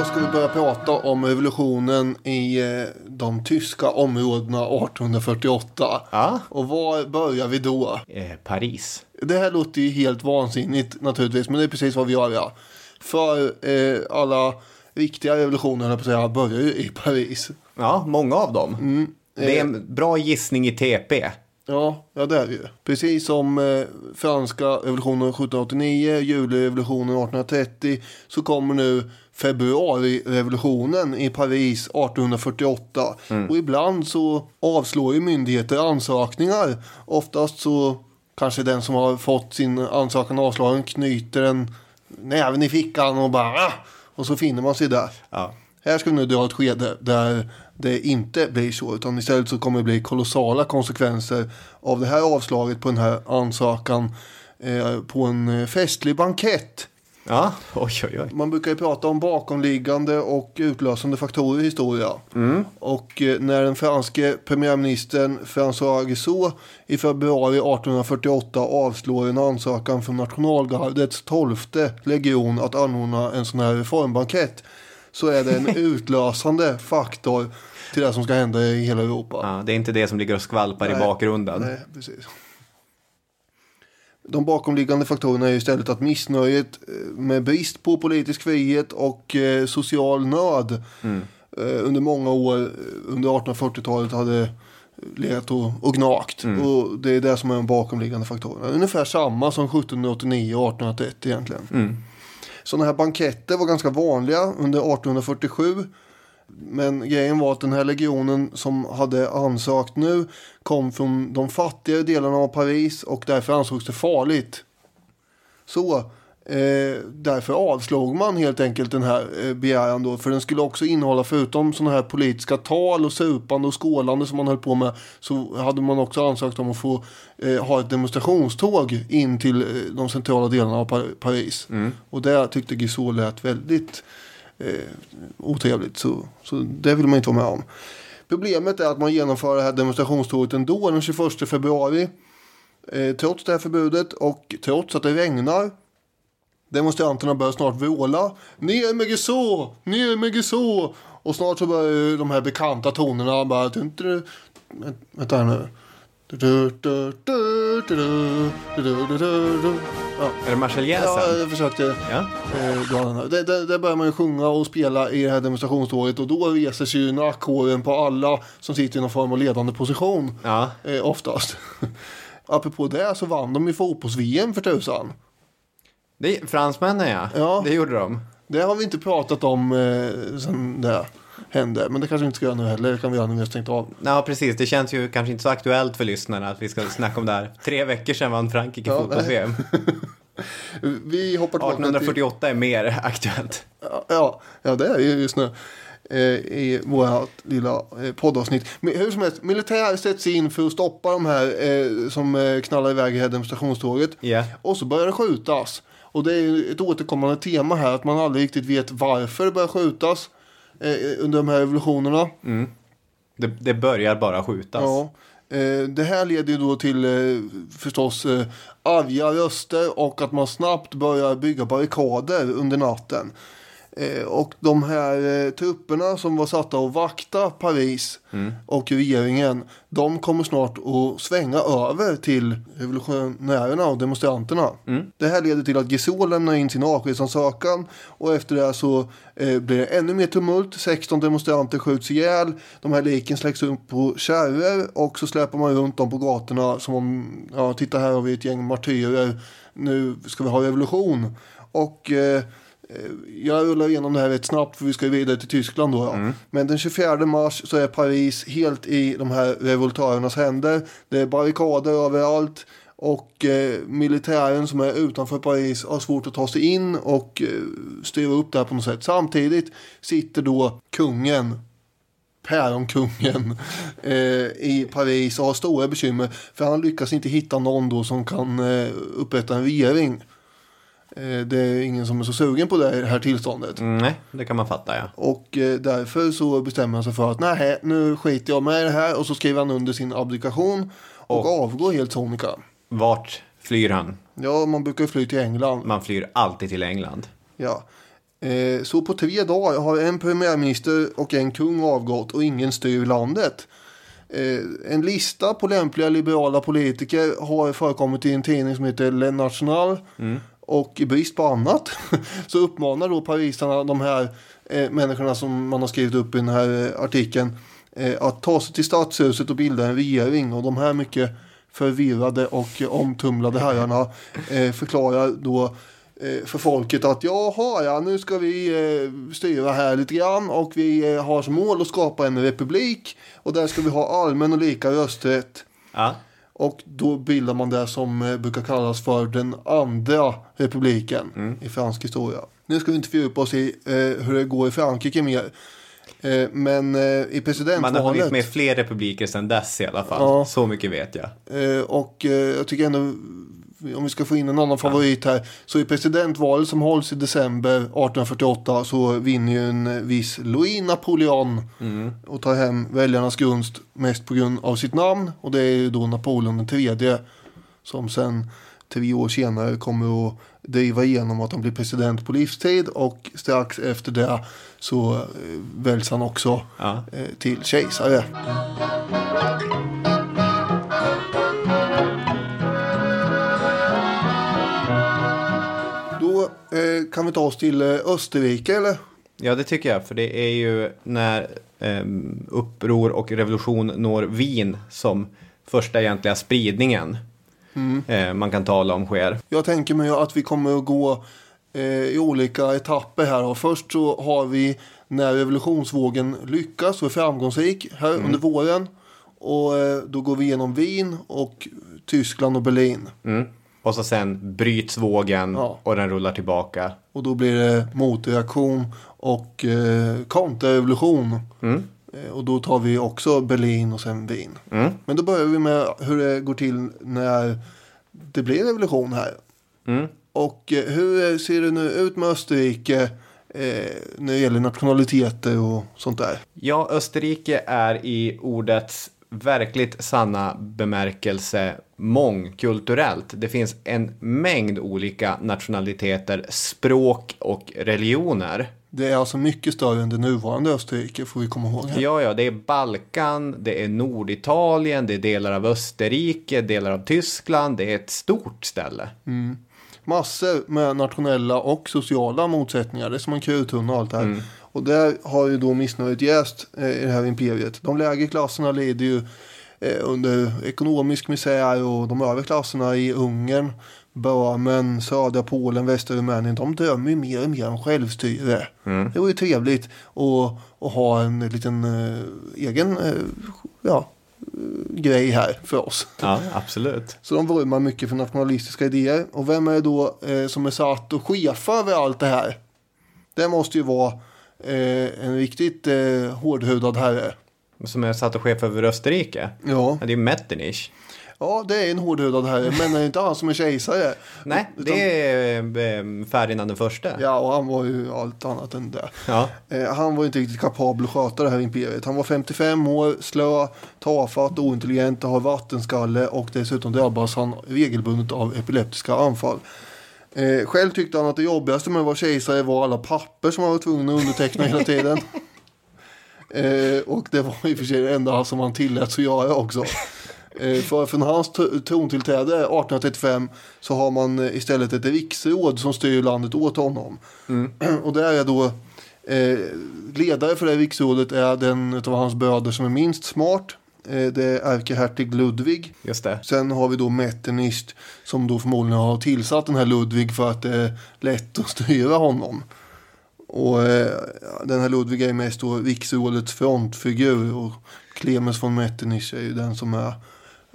[SPEAKER 3] Då ska vi börja prata om revolutionen i eh, de tyska områdena 1848.
[SPEAKER 2] Ja.
[SPEAKER 3] Och var börjar vi då?
[SPEAKER 2] Eh, Paris.
[SPEAKER 3] Det här låter ju helt vansinnigt naturligtvis, men det är precis vad vi gör. Ja. För eh, alla riktiga revolutioner, på säga, börjar ju i Paris.
[SPEAKER 2] Ja, många av dem. Det är en bra gissning i TP.
[SPEAKER 3] Ja, ja det är det ju. Precis som eh, franska revolutionen 1789, julirevolutionen 1830 så kommer nu februarirevolutionen i Paris 1848. Och ibland så avslår ju myndigheter ansökningar. Oftast så kanske den som har fått sin ansökan avslagen knyter en näven i fickan och bara ah! och så finner man sig där.
[SPEAKER 2] Ja.
[SPEAKER 3] Här ska vi nu dra ett skede där det inte blir så. Utan istället så kommer det bli kolossala konsekvenser av det här avslaget på den här ansökan eh, på en eh, festlig bankett.
[SPEAKER 2] Ja, oj, oj, oj.
[SPEAKER 3] Man brukar ju prata om bakomliggande och utlösande faktorer i historia. Och eh, när den franske premiärministern François Guizot i februari 1848 avslår en ansökan från nationalgardets tolfte legion att anordna en sån här reformbankett så är det en utlösande faktor till det som ska hända i hela Europa.
[SPEAKER 2] Ja, det är inte det som ligger och skvalpar i
[SPEAKER 3] Nej.
[SPEAKER 2] bakgrunden.
[SPEAKER 3] Nej, precis. De bakomliggande faktorerna är istället att missnöjet eh, med brist på politisk frihet och eh, social nöd eh, under många år under 1840-talet hade legat och, och gnagt. Och det är det som är de bakomliggande faktorerna. Ungefär samma som 1789 och 1830 egentligen. Sådana här banketter var ganska vanliga under 1847. Men grejen var att den här legionen som hade ansökt nu kom från de fattigare delarna av Paris och därför ansågs det farligt. Så eh, därför avslog man helt enkelt den här eh, begäran då. För den skulle också innehålla förutom sådana här politiska tal och supande och skålande som man höll på med. Så hade man också ansökt om att få eh, ha ett demonstrationståg in till eh, de centrala delarna av Par- Paris. Och det tyckte Guizot lät väldigt eh, otrevligt. Så, så det vill man inte vara med om. Problemet är att man genomför det här demonstrationståget ändå den 21 februari. Eh, trots det här förbudet och trots att det regnar. Demonstranterna börjar snart vråla. Ner med så! Ner med så! Och snart så börjar de här bekanta tonerna bara... Vänta här nu. Ja.
[SPEAKER 2] Är det Marseljäsen?
[SPEAKER 3] Ja, jag försökte.
[SPEAKER 2] Ja.
[SPEAKER 3] Eh, det, det, det börjar man ju sjunga och spela i det här demonstrationståget och då reser sig ju nackhåren på alla som sitter i någon form av ledande position.
[SPEAKER 2] Ja.
[SPEAKER 3] Eh, oftast. Apropå det så vann de ju fotbolls-VM för tusan.
[SPEAKER 2] Det, fransmännen ja.
[SPEAKER 3] ja.
[SPEAKER 2] Det gjorde de.
[SPEAKER 3] Det har vi inte pratat om eh, sen det hände. Men det kanske vi inte ska göra nu heller. Det kan vi göra när vi har stängt av.
[SPEAKER 2] Ja, precis. Det känns ju kanske inte så aktuellt för lyssnarna att vi ska snacka om det här. Tre veckor sedan vann Frankrike
[SPEAKER 3] Ja,
[SPEAKER 2] fotbolls-VM.
[SPEAKER 3] Vi hoppar tillbaka till...
[SPEAKER 2] 1848 är mer aktuellt.
[SPEAKER 3] Ja, ja, det är ju just nu. eh, I vårt lilla eh, poddavsnitt. Men hur som helst, militär sätts in för att stoppa de här eh, som eh, knallar iväg i det här demonstrationståget.
[SPEAKER 2] Ja.
[SPEAKER 3] Och så börjar det skjutas. Och det är ett återkommande tema här att man aldrig riktigt vet varför det börjar skjutas under de här revolutionerna.
[SPEAKER 2] Det, det börjar bara skjutas.
[SPEAKER 3] Ja. Eh, det här leder ju då till eh, förstås eh, arga röster och att man snabbt börjar bygga barrikader under natten. Eh, och de här eh, trupperna som var satta att vakta Paris och regeringen, de kommer snart att svänga över till revolutionärerna och demonstranterna. Det här leder till att Guizot lämnar in sin avskedsansökan och efter det så eh, blir det ännu mer tumult. 16 demonstranter skjuts ihjäl. De här liken släcks upp på kärror och så släpar man runt dem på gatorna som om, ja titta här har vi ett gäng martyrer. Nu ska vi ha revolution. Och eh, jag rullar igenom det här rätt snabbt för vi ska vidare till Tyskland då. Ja. Men den 24 mars så är Paris helt i de här revoltörernas händer. Det är barrikader överallt. Och eh, militären som är utanför Paris har svårt att ta sig in och eh, styra upp det här på något sätt. Samtidigt sitter då kungen päronkungen eh, i Paris och har stora bekymmer. För han lyckas inte hitta någon då som kan eh, upprätta en regering. Eh, det är ingen som är så sugen på det här tillståndet.
[SPEAKER 2] Mm, nej, det kan man fatta ja.
[SPEAKER 3] Och eh, därför så bestämmer han sig för att nej, nu skiter jag med det här. Och så skriver han under sin abdikation och,
[SPEAKER 2] Och-
[SPEAKER 3] avgår helt sonika.
[SPEAKER 2] Vart flyr han?
[SPEAKER 3] Ja, man brukar fly till England.
[SPEAKER 2] Man flyr alltid till England.
[SPEAKER 3] Ja. Eh, så på tre dagar har en premiärminister och en kung avgått och ingen styr landet. En lista på lämpliga liberala politiker har förekommit i en tidning som heter Le National. Och i brist på annat så uppmanar då parisarna de här eh, människorna som man har skrivit upp i den här eh, artikeln eh, att ta sig till stadshuset och bilda en regering. Och de här mycket förvirrade och omtumlade herrarna eh, förklarar då eh, för folket att jaha, ja nu ska vi eh, styra här lite grann och vi eh, har som mål att skapa en republik och där ska vi ha allmän och lika rösträtt.
[SPEAKER 2] Ja.
[SPEAKER 3] Och då bildar man det som eh, brukar kallas för den andra republiken i fransk historia. Nu ska vi inte fördjupa oss i eh, hur det går i Frankrike mer. Eh, men eh, i
[SPEAKER 2] Man har
[SPEAKER 3] presidentvalet.
[SPEAKER 2] hållit med fler republiker sedan dess i alla fall.
[SPEAKER 3] Ja.
[SPEAKER 2] Så mycket vet jag.
[SPEAKER 3] Eh, och eh, jag tycker ändå, om vi ska få in en annan favorit här, så i presidentvalet som hålls i december 1848 så vinner ju en viss Louis Napoleon och tar hem väljarnas gunst mest på grund av sitt namn. Och det är ju då Napoleon den tredje som sen tre år senare kommer att driva igenom att han blir president på livstid och strax efter det så eh, väljs han också
[SPEAKER 2] Ja.
[SPEAKER 3] eh, till kejsare. Kan vi ta oss till eh, Österrike eller?
[SPEAKER 2] Ja, det tycker jag. För det är ju när ehm, uppror och revolution når Wien som första egentliga spridningen eh, man kan tala om sker.
[SPEAKER 3] Jag tänker mig att vi kommer att gå eh, i olika etapper här. Och först så har vi när revolutionsvågen lyckas och är framgångsrik här under våren. Och eh, då går vi igenom Wien och Tyskland och Berlin.
[SPEAKER 2] Mm. Och så sen bryts vågen
[SPEAKER 3] Ja.
[SPEAKER 2] och den rullar tillbaka.
[SPEAKER 3] Och då blir det motreaktion och eh, kontrarevolution. Eh, och då tar vi också Berlin och sen Wien. Men då börjar vi med hur det går till när det blir revolution här. Och eh, hur ser det nu ut med Österrike eh, när det gäller nationaliteter och sånt där?
[SPEAKER 2] Ja, Österrike är i ordets verkligt sanna bemärkelse mångkulturellt. Det finns en mängd olika nationaliteter, språk och religioner.
[SPEAKER 3] Det är alltså mycket större än det nuvarande Österrike får vi komma ihåg. Här.
[SPEAKER 2] Ja, ja, det är Balkan, det är Norditalien, det är delar av Österrike, delar av Tyskland. Det är ett stort ställe.
[SPEAKER 3] massor med nationella och sociala motsättningar. Det är som en kruttunna och allt det här. Och där har ju då missnöjet jäst eh, i det här imperiet. De lägre klasserna lider ju eh, under ekonomisk misär och de övre klasserna i Ungern, Böhmen, södra Polen, västra Rumänien. De drömmer ju mer och mer om självstyre. Det var ju trevligt att, att ha en liten eh, egen ja, grej här för oss.
[SPEAKER 2] Ja, absolut.
[SPEAKER 3] Så de vurmar mycket för nationalistiska idéer. Och vem är det då som är satt och chefa över allt det här? Det måste ju vara eh, en riktigt eh, hårdhudad herre.
[SPEAKER 2] Som är satt och chef över Österrike.
[SPEAKER 3] Ja.
[SPEAKER 2] Ja, det är Metternich.
[SPEAKER 3] ja, det är en hårdhudad herre. Men det är inte han som är kejsare.
[SPEAKER 2] Nej,
[SPEAKER 3] Utan-
[SPEAKER 2] det är eh, Ferdinand den första.
[SPEAKER 3] Ja, och han var ju allt annat än det.
[SPEAKER 2] Ja.
[SPEAKER 3] Eh, han var inte riktigt kapabel att sköta det här imperiet. Han var 55 år, slö, tafatt, ointelligent, har vattenskalle och dessutom drabbas han regelbundet av epileptiska anfall. Eh, själv tyckte han att det jobbigaste med att vara kejsare var alla papper som han var tvungen att underteckna hela tiden. Eh, och det var i och för sig det enda som han tilläts att göra också. Eh, för från hans trontillträde 1835 så har man eh, istället ett riksråd som styr landet åt honom. Och där är då eh, ledare för det riksrådet är den av hans bröder som är minst smart. Eh, det är ärkehertig Ludvig.
[SPEAKER 2] Just det.
[SPEAKER 3] Sen har vi då Metternich som då förmodligen har tillsatt den här Ludvig för att det är lätt att styra honom. Och eh, den här Ludvig är mest då riksrådets frontfigur och Clemens von Metternich är ju den som är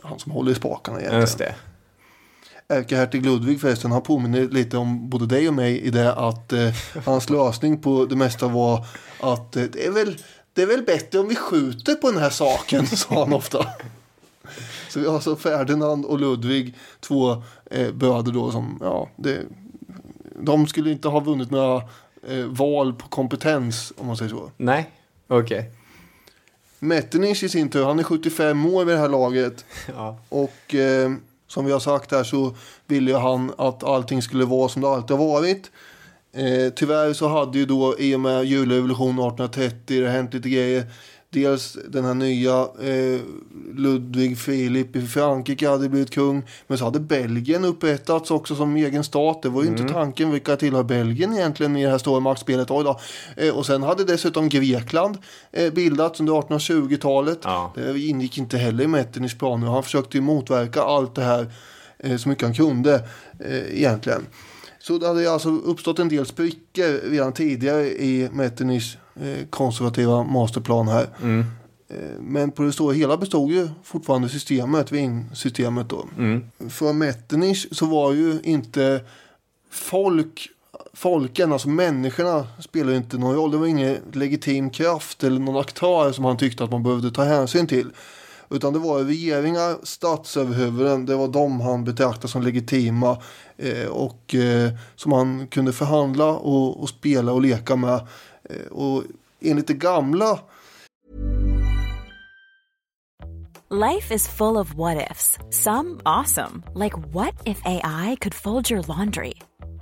[SPEAKER 3] han som håller i spakarna egentligen.
[SPEAKER 2] Just det.
[SPEAKER 3] Ärkehertig Ludvig förresten, han påminner lite om både dig och mig i det att eh, hans lösning på det mesta var att eh, det, är väl, det är väl bättre om vi skjuter på den här saken, sa han ofta. Så vi har alltså Ferdinand och Ludvig, två eh, bröder då som, ja, det, de skulle inte ha vunnit några eh, val på kompetens om man säger så.
[SPEAKER 2] Nej, okej.
[SPEAKER 3] Metternich i sin tur, han är 75 år vid det här laget.
[SPEAKER 2] Ja.
[SPEAKER 3] Och eh, som vi har sagt här så ville han att allting skulle vara som det alltid har varit. Eh, tyvärr så hade ju då i och med julrevolutionen 1830 det hänt lite grejer. Dels den här nya eh, Ludvig Filip i Frankrike hade blivit kung. Men så hade Belgien upprättats också som egen stat. Det var ju inte tanken vilka tillhör Belgien egentligen i det här stora maktspelet. Oj då. Eh, och sen hade dessutom Grekland eh, bildats under 1820-talet.
[SPEAKER 2] Ja.
[SPEAKER 3] Det ingick inte heller i Metternichs planer. Han försökte ju motverka allt det här eh, så mycket han kunde eh, egentligen. Så det hade alltså uppstått en del sprickor redan tidigare i Metternichs eh, konservativa masterplan här. Eh, Men på det stora hela bestod ju fortfarande systemet, Wien-systemet då. För Metternich så var ju inte folk, folken, alltså människorna spelar ju inte någon roll. Det var ingen legitim kraft eller någon aktör som han tyckte att man behövde ta hänsyn till. Utan det var regeringar, statsöverhuvuden, det var de han betraktade som legitima eh, och eh, som han kunde förhandla och, och spela och leka med. Eh, och enligt det gamla
[SPEAKER 4] Life is full of what ifs. Some awesome, like what if AI could fold your laundry?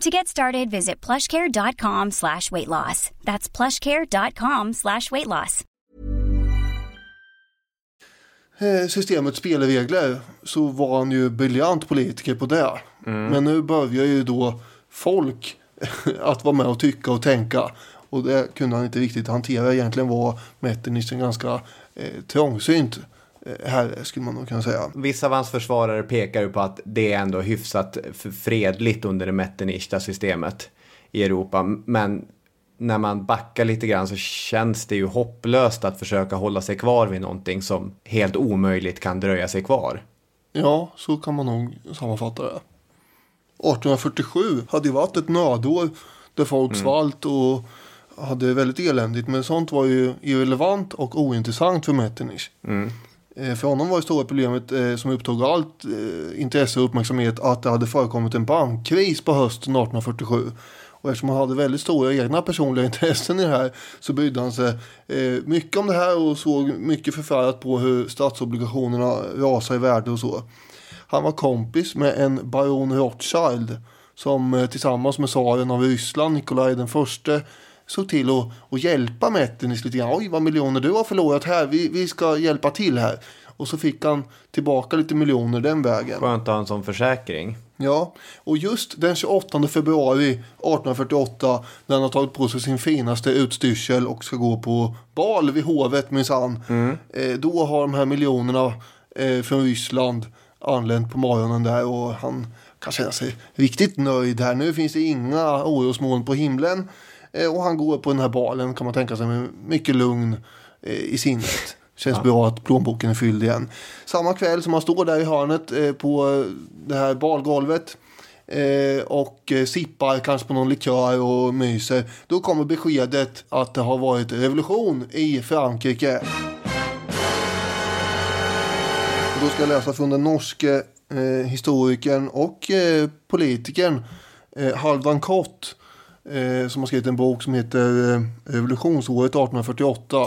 [SPEAKER 5] To get started, visit plushcare.com slash weight loss. That's plushcare.com slash weight loss.
[SPEAKER 3] eh, systemets spelregler så var han ju briljant politiker på det. Men nu börjar ju då folk att vara med och tycka och tänka. Och det kunde han inte riktigt hantera. Egentligen var Metternich en ganska eh, trångsynt herre skulle man nog kunna säga.
[SPEAKER 2] Vissa av hans försvarare pekar ju på att det är ändå hyfsat fredligt under det Metternichta systemet i Europa. Men när man backar lite grann så känns det ju hopplöst att försöka hålla sig kvar vid någonting som helt omöjligt kan dröja sig kvar.
[SPEAKER 3] Ja, så kan man nog sammanfatta det. 1847 hade ju varit ett nödår där folk svalt och hade väldigt eländigt. Men sånt var ju irrelevant och ointressant för Metternich. Eh, Eh, för honom var det stora problemet eh, som upptog allt eh, intresse och uppmärksamhet att det hade förekommit en bankkris på hösten 1847. Och eftersom han hade väldigt stora egna personliga intressen i det här så brydde han sig mycket om det här och såg mycket förfärat på hur statsobligationerna rasar i värde och så. Han var kompis med en baron Rothschild som tillsammans med tsaren av Ryssland, Nikolaj den förste, såg till att, att hjälpa Metternich lite grann. Oj, vad miljoner du har förlorat här. Vi, vi ska hjälpa till här. Och så fick han tillbaka lite miljoner den vägen.
[SPEAKER 2] Skönt att ha en sån försäkring.
[SPEAKER 3] Ja, och just den 28 februari 1848 när han har tagit på sig sin finaste utstyrsel och ska gå på bal vid hovet minsann. Eh, då har de här miljonerna eh, från Ryssland anlänt på morgonen där och han kan känna sig riktigt nöjd här. Nu finns det inga orosmoln på himlen. Eh, och han går på den här balen kan man tänka sig med mycket lugn eh, i sinnet. Känns bra att plånboken är fylld igen. Samma kväll som han står där i hörnet eh, på det här balgolvet och sippar kanske på någon likör och myser. Då kommer beskedet att det har varit revolution i Frankrike. Då ska jag läsa från den norske eh, historikern och eh, politikern eh, Halvdan Kott. Eh, som har skrivit en bok som heter eh, Revolutionsåret 1848.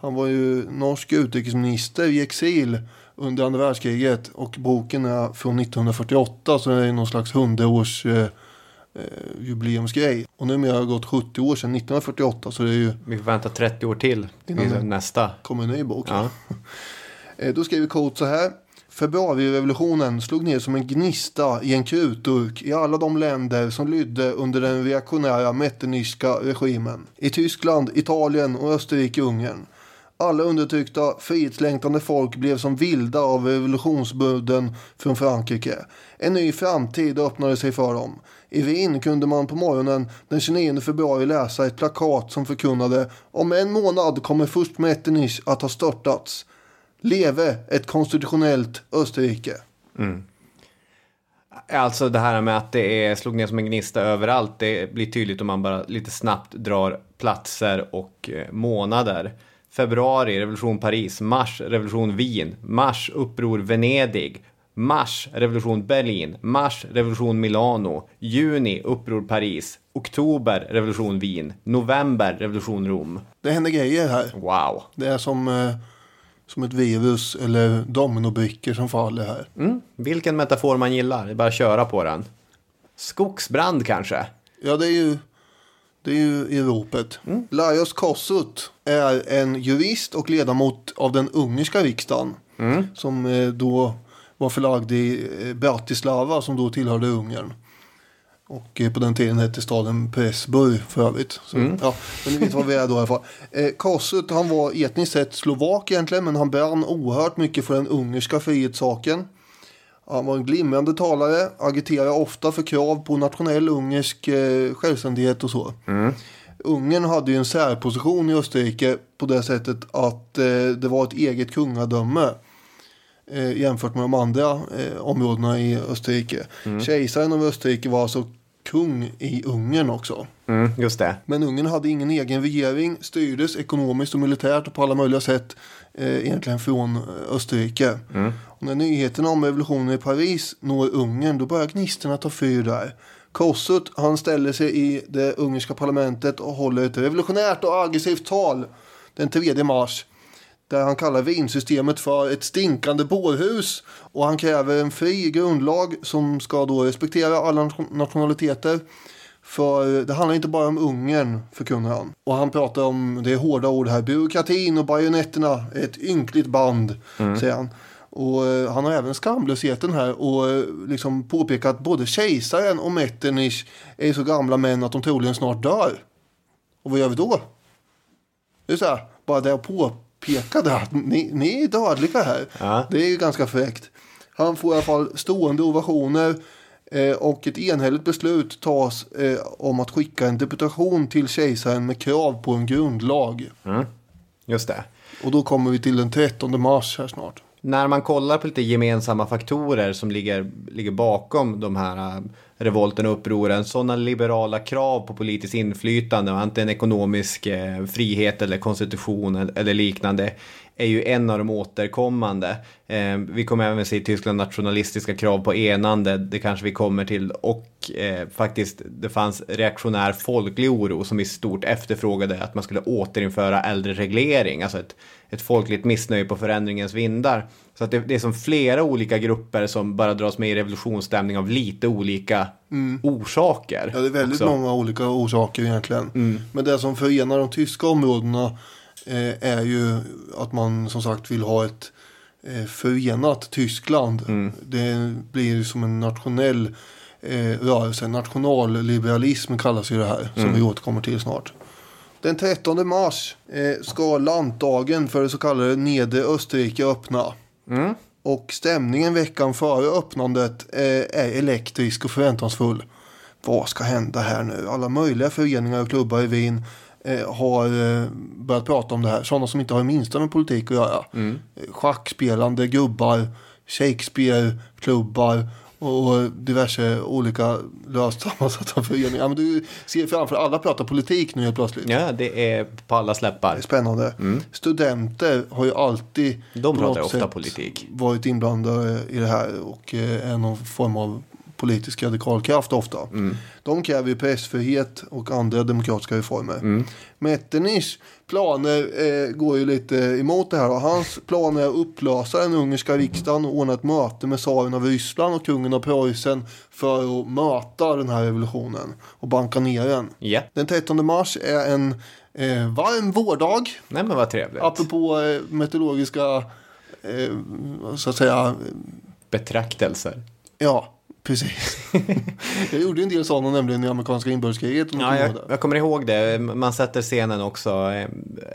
[SPEAKER 3] Han var ju norsk utrikesminister i exil under andra världskriget. Och boken är från 1948 så det är någon slags hundraårs eh, eh, jubileumsgrej. Och numera har det gått 70 år sedan 1948 så det är ju
[SPEAKER 2] Vi får vänta 30 år till
[SPEAKER 3] Innan
[SPEAKER 2] nästa.
[SPEAKER 3] kommer en ny bok.
[SPEAKER 2] Ja.
[SPEAKER 3] Eh, Då skriver Coates så här. Februarirevolutionen slog ner som en gnista i en krutdurk i alla de länder som lydde under den reaktionära Metternichska regimen. I Tyskland, Italien och Österrike-Ungern. Alla undertryckta, frihetslängtande folk blev som vilda av revolutionsbuden från Frankrike. En ny framtid öppnade sig för dem. I Wien kunde man på morgonen den 29 februari läsa ett plakat som förkunnade om en månad kommer först Metternich att ha störtats. Leve ett konstitutionellt Österrike.
[SPEAKER 2] Alltså det här med att det är, slog ner som en gnista överallt, det blir tydligt om man bara lite snabbt drar platser och eh, månader. Februari, revolution Paris. Mars, revolution Wien. Mars, uppror Venedig. Mars, revolution Berlin. Mars, revolution Milano. Juni, uppror Paris. Oktober, revolution Wien. November, revolution Rom.
[SPEAKER 3] Det händer grejer här.
[SPEAKER 2] Wow.
[SPEAKER 3] Det är som, eh, som ett virus eller dominobrickor som faller här.
[SPEAKER 2] Mm. Vilken metafor man gillar, det är bara att köra på den. Skogsbrand kanske?
[SPEAKER 3] Ja, det är ju, det är ju i ropet.
[SPEAKER 2] Mm.
[SPEAKER 3] Lajos Kossuth är en jurist och ledamot av den ungerska riksdagen.
[SPEAKER 2] Mm.
[SPEAKER 3] Som eh, då var förlagd i eh, Bratislava som då tillhörde Ungern. Och eh, på den tiden hette staden Pressburg för övrigt. Så,
[SPEAKER 2] Mm.
[SPEAKER 3] ja, men ni vet vad vi är då i alla fall. Eh, Kossuth han var etniskt sett slovak egentligen men han brann oerhört mycket för den ungerska frihetssaken. Han var en glimrande talare, agiterade ofta för krav på nationell ungersk eh, självständighet och så. Ungern hade ju en särposition i Österrike på det sättet att eh, det var ett eget kungadöme eh, jämfört med de andra eh, områdena i Österrike. Kejsaren av Österrike var alltså kung i Ungern också.
[SPEAKER 2] Mm, just det.
[SPEAKER 3] Men Ungern hade ingen egen regering, styrdes ekonomiskt och militärt och på alla möjliga sätt eh, egentligen från eh, Österrike. Och när nyheterna om revolutionen i Paris når Ungern då börjar gnistorna ta fyr där. Kossuth han ställer sig i det ungerska parlamentet och håller ett revolutionärt och aggressivt tal den 3 mars. Där han kallar vinsystemet för ett stinkande bårhus. Och han kräver en fri grundlag som ska då respektera alla nation- nationaliteter. För det handlar inte bara om Ungern, förkunnar han. Och han pratar om, det är hårda ord här, byråkratin och bajonetterna är ett ynkligt band, säger han. Och eh, han har även skamlösheten här och eh, liksom påpekat att både kejsaren och Metternich är så gamla män att de troligen snart dör. Och vad gör vi då? Det är så här, bara det att påpeka det att ni, ni är dödliga här.
[SPEAKER 2] Ja.
[SPEAKER 3] Det är ju ganska fräckt. Han får i alla fall stående ovationer eh, och ett enhälligt beslut tas eh, om att skicka en deputation till kejsaren med krav på en grundlag.
[SPEAKER 2] Just det.
[SPEAKER 3] Och då kommer vi till den 13 mars här snart.
[SPEAKER 2] När man kollar på lite gemensamma faktorer som ligger, ligger bakom de här äh, revolten och upproren, sådana liberala krav på politiskt inflytande och antingen ekonomisk eh, frihet eller konstitution eller liknande är ju en av de återkommande. Eh, vi kommer även se i Tyskland nationalistiska krav på enande, det kanske vi kommer till. Och eh, faktiskt, det fanns reaktionär folklig oro som i stort efterfrågade att man skulle återinföra äldre reglering, alltså ett, ett folkligt missnöje på förändringens vindar. Så att det, det är som flera olika grupper som bara dras med i revolutionsstämning av lite olika orsaker.
[SPEAKER 3] Mm. Ja, det är väldigt
[SPEAKER 2] också.
[SPEAKER 3] många olika orsaker egentligen. Men det som förenar de tyska områdena är ju att man som sagt vill ha ett eh, förenat Tyskland. Det blir som en nationell eh, rörelse. Nationalliberalism kallas ju det här som vi återkommer till snart. Den 13 mars eh, ska lantdagen för det så kallade Nedre Österrike öppna. Och stämningen veckan före öppnandet eh, är elektrisk och förväntansfull. Vad ska hända här nu? Alla möjliga föreningar och klubbar i Wien eh, har eh, börjat prata om det här. Sådana som inte har det minsta med politik att göra.
[SPEAKER 2] Mm.
[SPEAKER 3] Eh, Schackspelande gubbar, Shakespeare-klubbar och diverse olika löst sammansatta föreningar. Men du ser framför alla pratar politik nu helt plötsligt.
[SPEAKER 2] Ja, det är på alla släppar.
[SPEAKER 3] spännande. Studenter har ju alltid
[SPEAKER 2] Mm. De pratar ofta politik.
[SPEAKER 3] varit inblandade i det här och eh, är någon form av politisk radikalkraft ofta.
[SPEAKER 2] Mm.
[SPEAKER 3] De kräver ju pressfrihet och andra demokratiska reformer.
[SPEAKER 2] Mm.
[SPEAKER 3] Metternichs planer eh, går ju lite emot det här. Och hans planer är att upplösa den ungerska riksdagen och ordna ett möte med tsaren av Ryssland och kungen av Preussen för att möta den här revolutionen och banka ner den.
[SPEAKER 2] Ja.
[SPEAKER 3] Den 13 mars är en eh, varm vårdag.
[SPEAKER 2] Nej men vad trevligt.
[SPEAKER 3] Apropå eh, meteorologiska, eh, så att säga,
[SPEAKER 2] Betraktelser.
[SPEAKER 3] ja, precis. jag gjorde en del sådana nämligen i amerikanska inbördeskriget.
[SPEAKER 2] Ja, jag, jag kommer ihåg det. Man sätter scenen också. Eh,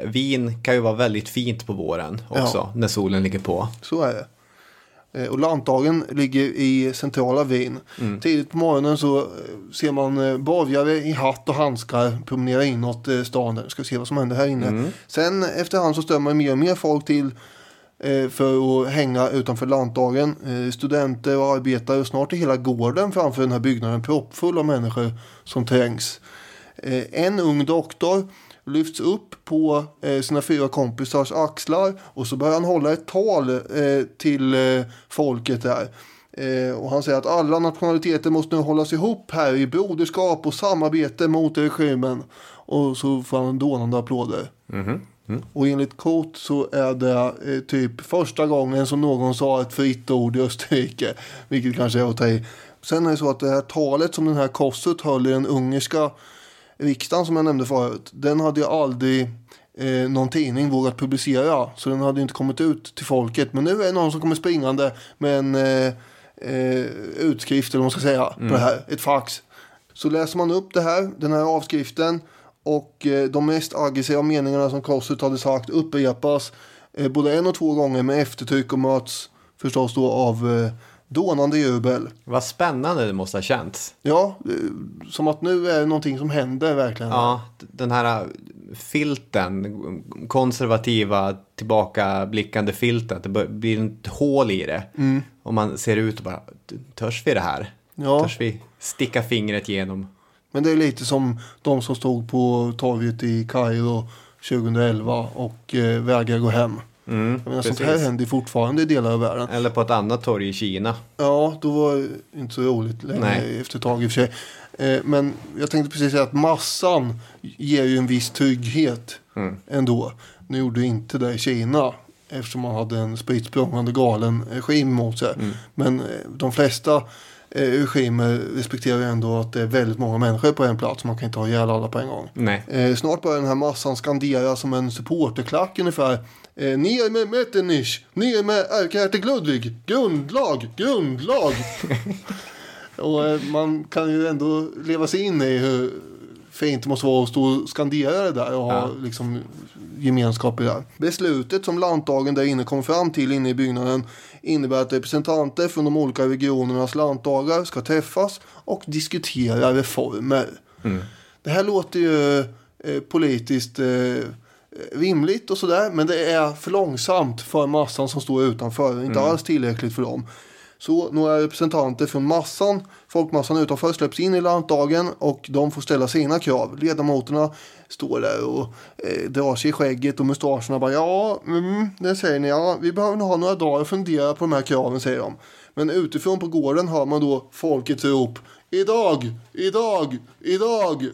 [SPEAKER 2] Vin kan ju vara väldigt fint på våren också,
[SPEAKER 3] Ja.
[SPEAKER 2] när solen ligger på.
[SPEAKER 3] Så är det. Eh, Och lantdagen ligger i centrala Wien.
[SPEAKER 2] Mm.
[SPEAKER 3] Tidigt på morgonen så eh, ser man borgare i hatt och handskar promenera inåt stan. Där. Ska se vad som händer här inne.
[SPEAKER 2] Mm.
[SPEAKER 3] Sen efterhand så strömmar mer och mer folk till Eh, för att hänga utanför lantdagen. Eh, studenter och arbetare och snart är hela gården framför den här byggnaden proppfull av människor som trängs. Eh, en ung doktor lyfts upp på sina fyra kompisars axlar och så börjar han hålla ett tal till folket där. Och han säger att alla nationaliteter måste nu hållas ihop här i broderskap och samarbete mot regimen. Och så får han dånande applåder. Mhm. Och enligt Koth så är det eh, typ första gången som någon sa ett fritt ord i Österrike. Vilket kanske är att ta i. Sen är det så att det här talet som den här Kossuth höll i den ungerska riksdagen som jag nämnde förut. Den hade ju aldrig eh, någon tidning vågat publicera. Så den hade inte kommit ut till folket. Men nu är det någon som kommer springande med en eh, eh, utskrift eller vad man ska säga på det här. Ett fax. Så läser man upp det här, den här avskriften. Och eh, de mest aggressiva meningarna som Kossuth hade sagt upprepas eh, både en och två gånger med eftertryck och möts förstås då av eh, dånande jubel.
[SPEAKER 2] Vad spännande det måste ha känts.
[SPEAKER 3] Ja, som att nu är det någonting som händer verkligen.
[SPEAKER 2] Ja, den här filten, konservativa, tillbakablickande filten, det blir ett hål i det. Och man ser ut och bara, törs vi det här?
[SPEAKER 3] Ja.
[SPEAKER 2] Törs vi sticka fingret genom?
[SPEAKER 3] Men det är lite som de som stod på torget i Kairo 2011 och eh, vägrar gå hem. Jag menar, sånt här händer fortfarande i delar av världen.
[SPEAKER 2] Eller på ett annat torg i Kina.
[SPEAKER 3] Ja, då var det inte så roligt längre
[SPEAKER 2] Nej.
[SPEAKER 3] efter ett tag i och för sig. Eh, men jag tänkte precis säga att massan ger ju en viss trygghet ändå. Nu gjorde inte det i Kina eftersom man hade en spritt galen regim mot sig. Men eh, de flesta eh, regimer respekterar ju ändå att det är väldigt många människor på en plats. Man kan inte ha ihjäl alla på en gång.
[SPEAKER 2] Nej.
[SPEAKER 3] Eh, snart börjar den här massan skandera som en supporterklack ungefär. Eh, ner med Metternich, ner med ärkehertig Ludvig, grundlag, grundlag. och eh, man kan ju ändå leva sig in i hur fint det måste vara att stå och skandera det där och ha liksom gemenskap i det där. Beslutet som lantdagen där inne kom fram till inne i byggnaden innebär att representanter från de olika regionernas lantdagar ska träffas och diskutera reformer. Det här låter ju eh, politiskt eh, rimligt och sådär. Men det är för långsamt för massan som står utanför. Inte alls tillräckligt för dem. Så några representanter från massan, folkmassan utanför släpps in i lantdagen och de får ställa sina krav. Ledamoterna står där och eh, drar sig i skägget och mustascherna bara ja, mm, det säger ni, ja, vi behöver nog ha några dagar att fundera på de här kraven säger de. Men utifrån på gården hör man då folkets rop idag, idag, idag.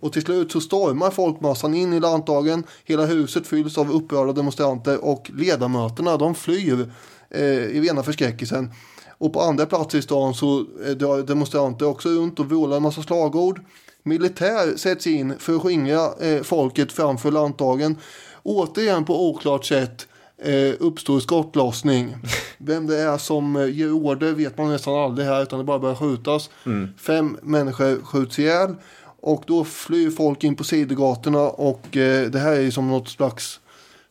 [SPEAKER 3] Och till slut så stormar folkmassan in i lantdagen. Hela huset fylls av upprörda demonstranter och ledamöterna de flyr eh, i rena förskräckelsen. Och på andra platser i stan så eh, drar demonstranter också runt och vrålar en massa slagord. Militär sätts in för att skingra eh, folket framför lantdagen. Återigen på oklart sätt eh, uppstår skottlossning. Vem det är som eh, ger order vet man nästan aldrig här utan det bara börjar skjutas. Fem människor skjuts ihjäl. Och då flyr folk in på sidogatorna och eh, det här är som något slags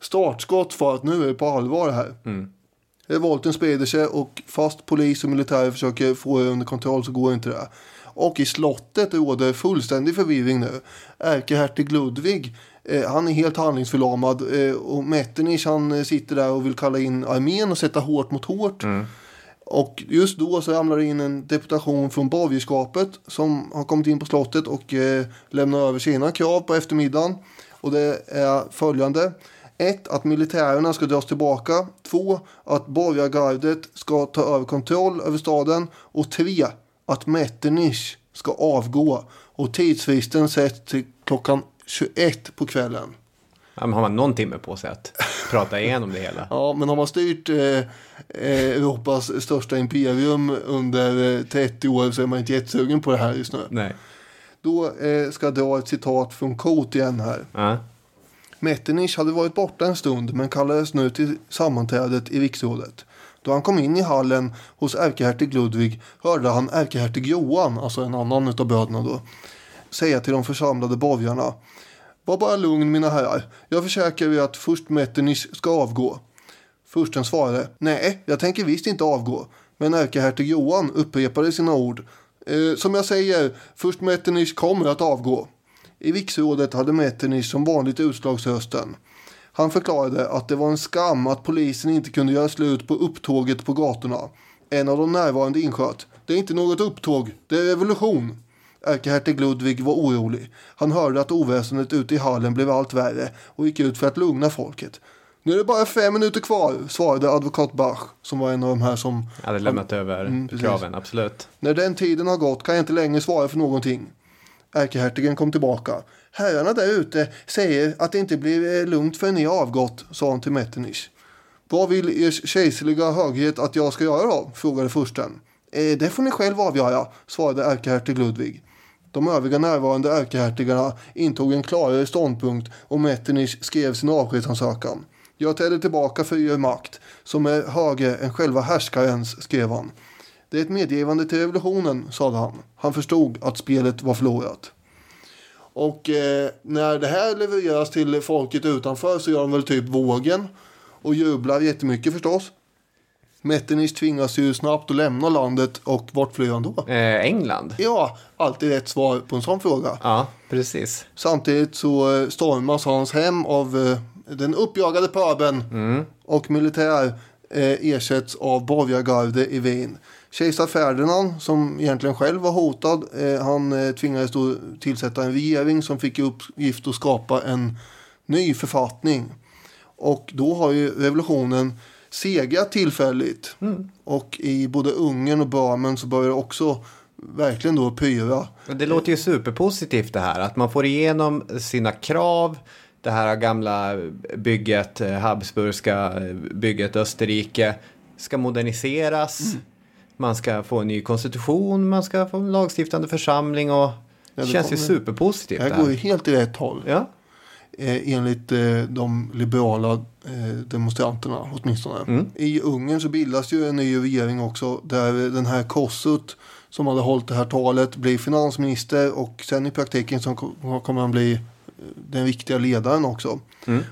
[SPEAKER 3] startskott för att nu är det på allvar här. Revolten sprider sig och fast polis och militärer försöker få det under kontroll så går inte det. Och i slottet råder fullständig förvirring nu. Ärkehertig Ludvig eh, han är helt handlingsförlamad eh, och Metternich han eh, sitter där och vill kalla in armén och sätta hårt mot hårt. Och just då så ramlar det in en deputation från Bavierskapet som har kommit in på slottet och eh, lämnar över sina krav på eftermiddagen. Och det är följande. 1. Att militärerna ska dras tillbaka. 2. Att borgargardet ska ta över kontroll över staden. Och 3. Att Metternich ska avgå. Och tidsfristen sätts till klockan 21 på kvällen.
[SPEAKER 2] Ja, men har man någon timme på sig att prata igenom det hela?
[SPEAKER 3] Ja, men har man styrt eh, eh, Europas största imperium under eh, 30 år så är man inte jättesugen på det här just nu.
[SPEAKER 2] Nej.
[SPEAKER 3] Då eh, ska jag dra ett citat från Kot igen här.
[SPEAKER 2] Ja.
[SPEAKER 3] Metternich hade varit borta en stund men kallades nu till sammanträdet i riksrådet. Då han kom in i hallen hos ärkehertig Ludvig hörde han ärkehertig Johan, alltså en annan utav bröderna då, säga till de församlade borgarna. Var bara lugn mina herrar. Jag försäkrar er att först Metternich ska avgå. Fursten svarade. Nej, jag tänker visst inte avgå. Men ärkehertig Johan upprepade sina ord. Eh, som jag säger, först Metternich kommer att avgå. I riksrådet hade Metternich som vanligt utslagsrösten. Han förklarade att det var en skam att polisen inte kunde göra slut på upptåget på gatorna. En av de närvarande insköt. Det är inte något upptåg, det är revolution. Ärkehertig Ludvig var orolig. Han hörde att oväsendet ute i hallen blev allt värre och gick ut för att lugna folket. Nu är det bara fem minuter kvar, svarade advokat Bach, som var en av de här som...
[SPEAKER 2] Hade lämnat över
[SPEAKER 3] Mm,
[SPEAKER 2] kraven, absolut.
[SPEAKER 3] När den tiden har gått kan jag inte längre svara för någonting. Ärkehertigen kom tillbaka. Herrarna där ute säger att det inte blir eh, lugnt förrän ni avgått, sa han till Metternich. Vad vill er kejserliga höghet att jag ska göra då? frågade fursten. Eh, det får ni själv avgöra, svarade ärkehertig Ludvig. De övriga närvarande ärkehertigarna intog en klarare ståndpunkt och Metternich skrev sin avskedsansökan. Jag träder tillbaka för er makt, som är högre än själva härskarens, skrev han. Det är ett medgivande till revolutionen, sade han. Han förstod att spelet var förlorat. Och eh, när det här levereras till folket utanför så gör de väl typ vågen och jublar jättemycket förstås. Metternich tvingas ju snabbt att lämna landet och vart flyr han då?
[SPEAKER 2] Eh, England?
[SPEAKER 3] Ja, alltid rätt svar på en sån fråga.
[SPEAKER 2] Ja, precis.
[SPEAKER 3] Samtidigt så eh, stormas hans hem av eh, den uppjagade pöbeln och militär eh, ersätts av borgargarde i Wien. Kejsar Ferdinand, som egentligen själv var hotad, eh, han eh, tvingades då tillsätta en regering som fick i uppgift att skapa en ny författning. Och då har ju revolutionen segrat tillfälligt. Och i både Ungern och Böhmen så börjar det också verkligen då pyra.
[SPEAKER 2] Det låter ju superpositivt det här. Att man får igenom sina krav. Det här gamla bygget, eh, Habsburgska eh, bygget Österrike ska moderniseras.
[SPEAKER 3] Mm.
[SPEAKER 2] Man ska få en ny konstitution, man ska få en lagstiftande församling och det
[SPEAKER 3] det
[SPEAKER 2] känns ju
[SPEAKER 3] kommer-
[SPEAKER 2] superpositivt.
[SPEAKER 3] Det här går ju helt i rätt håll.
[SPEAKER 2] Ja,
[SPEAKER 3] eh, enligt eh, de liberala eh, demonstranterna åtminstone. I Ungern så bildas ju en ny regering också där den här Kossuth som hade hållit det här talet blir finansminister och sen i praktiken så kom- kommer han bli eh, den viktiga ledaren också.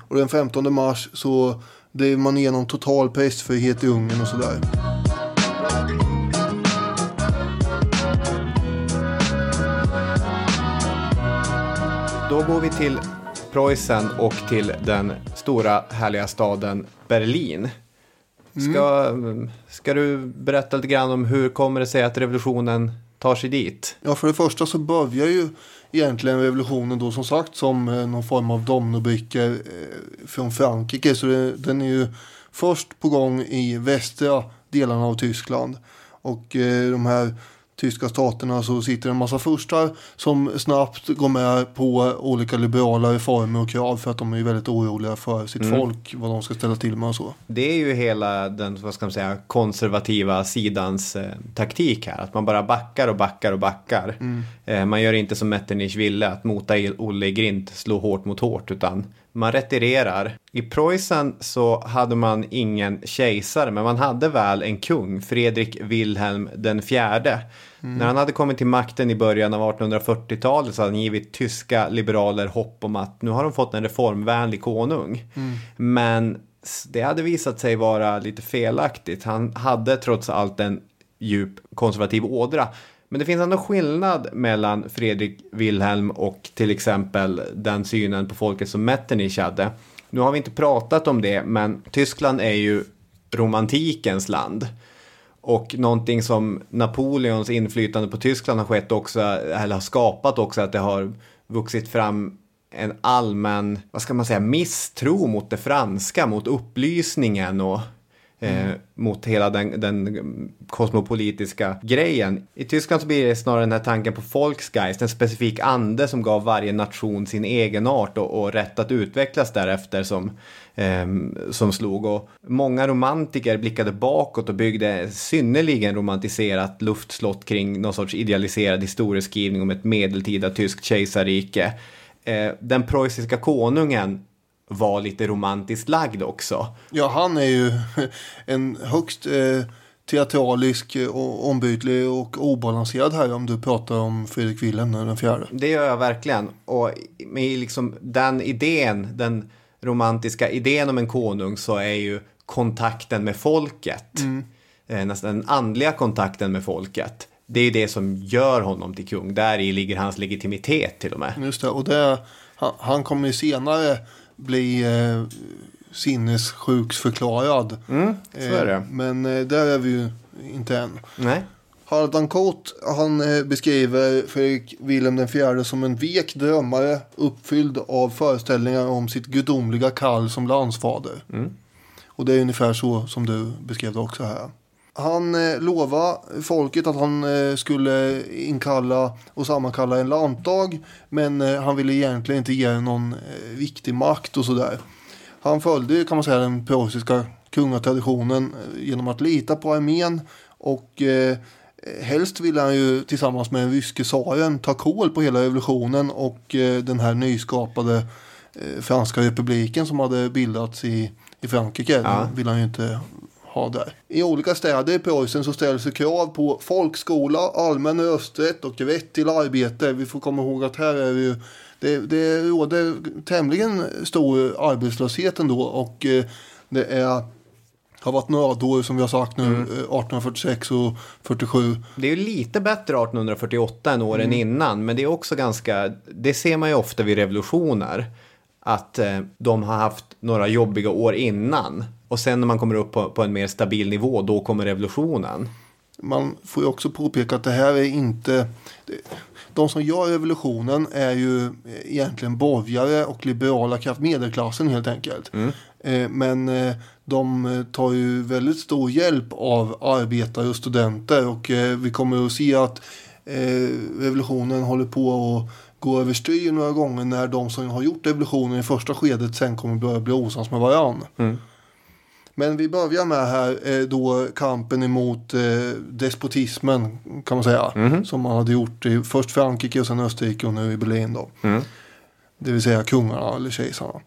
[SPEAKER 3] Och den 15 mars så drev man igenom total pressfrihet i Ungern och sådär.
[SPEAKER 2] Då går vi till Preussen och till den stora härliga staden Berlin. Ska, ska du berätta lite grann om hur kommer det sig att revolutionen tar sig dit?
[SPEAKER 3] Ja, för det första så börjar ju egentligen revolutionen då som sagt som eh, någon form av dominobrickor eh, från Frankrike. Så det, den är ju först på gång i västra delarna av Tyskland. Och eh, de här tyska staterna så sitter en massa furstar som snabbt går med på olika liberala reformer och krav för att de är väldigt oroliga för sitt folk, vad de ska ställa till med och så.
[SPEAKER 2] Det är ju hela den vad ska man säga, konservativa sidans eh, taktik här. Att man bara backar och backar och backar. Eh, man gör inte som Metternich ville, att mota Olle i grind, slå hårt mot hårt, utan man retirerar. I Preussen så hade man ingen kejsare, men man hade väl en kung, Fredrik Wilhelm den fjärde. När han hade kommit till makten i början av 1840-talet så hade han givit tyska liberaler hopp om att nu har de fått en reformvänlig konung. Men det hade visat sig vara lite felaktigt. Han hade trots allt en djup konservativ ådra. Men det finns ändå skillnad mellan Fredrik Wilhelm och till exempel den synen på folket som Metternich hade. Nu har vi inte pratat om det, men Tyskland är ju romantikens land. Och någonting som Napoleons inflytande på Tyskland har skett också, eller har skapat också, att det har vuxit fram en allmän, vad ska man säga, misstro mot det franska, mot upplysningen och eh, mot hela den, den kosmopolitiska grejen. I Tyskland så blir det snarare den här tanken på Volksgeist, en specifik ande som gav varje nation sin egenart och, och rätt att utvecklas därefter som, ehm, som slog. Och många romantiker blickade bakåt och byggde synnerligen romantiserat luftslott kring någon sorts idealiserad historieskrivning om ett medeltida tyskt kejsarrike. Eh, den preussiska konungen var lite romantiskt lagd också.
[SPEAKER 3] Ja, han är ju en högst eh, teatralisk eh, och ombytlig och obalanserad här om du pratar om Fredrik Wilhelm den fjärde.
[SPEAKER 2] Det gör jag verkligen. Och med liksom den idén, den romantiska idén om en konung så är ju kontakten med folket, eh, nästan den andliga kontakten med folket, det är det som gör honom till kung. Där i ligger hans legitimitet till och med.
[SPEAKER 3] Just det, och det, han, han kommer ju senare bli eh, sinnessjuksförklarad.
[SPEAKER 2] Mm, så är det.
[SPEAKER 3] Eh, men eh, där är vi ju inte än.
[SPEAKER 2] Nej.
[SPEAKER 3] Harald Dancourt, han eh, beskriver Fredrik Wilhelm IV som en vek drömmare uppfylld av föreställningar om sitt gudomliga kall som landsfader. Och det är ungefär så som du beskrev det också här. Han eh, lovade folket att han eh, skulle inkalla och sammankalla en lantdag. Men eh, han ville egentligen inte ge någon viktig makt och sådär. Han följde kan man säga den preussiska kungatraditionen genom att lita på armén. Och helst ville han ju tillsammans med den ryske tsaren ta koll på hela revolutionen och eh, den här nyskapade eh, franska republiken som hade bildats i, i Frankrike.
[SPEAKER 2] Ja.
[SPEAKER 3] Den vill han ju inte ha där. I olika städer i Preussen så ställs det krav på folkskola, allmän rösträtt och rätt till arbete. Vi får komma ihåg att här är det ju det, det råder tämligen stor arbetslöshet ändå och eh, det är har varit nödår som vi har sagt nu,
[SPEAKER 2] Mm.
[SPEAKER 3] eh, 1846 och 47.
[SPEAKER 2] Det är ju lite bättre 1848 än åren innan, men det är också ganska, det ser man ju ofta vid revolutioner, att eh, de har haft några jobbiga år innan. Och sen när man kommer upp på, på en mer stabil nivå, då kommer revolutionen.
[SPEAKER 3] Man får ju också påpeka att det här är inte... det- De som gör revolutionen är ju egentligen borgare och liberala kraft, medelklassen helt enkelt. Eh, Men eh, de eh, tar ju väldigt stor hjälp av arbetare och studenter och eh, vi kommer att se att eh, revolutionen håller på att gå överstyr några gånger när de som har gjort revolutionen i första skedet sen kommer börja bli osams med varandra. Men vi börjar med här eh, då kampen emot eh, despotismen kan man säga. Som man hade gjort i först Frankrike och sen Österrike och nu i Berlin då. Det vill säga kungarna eller kejsarna.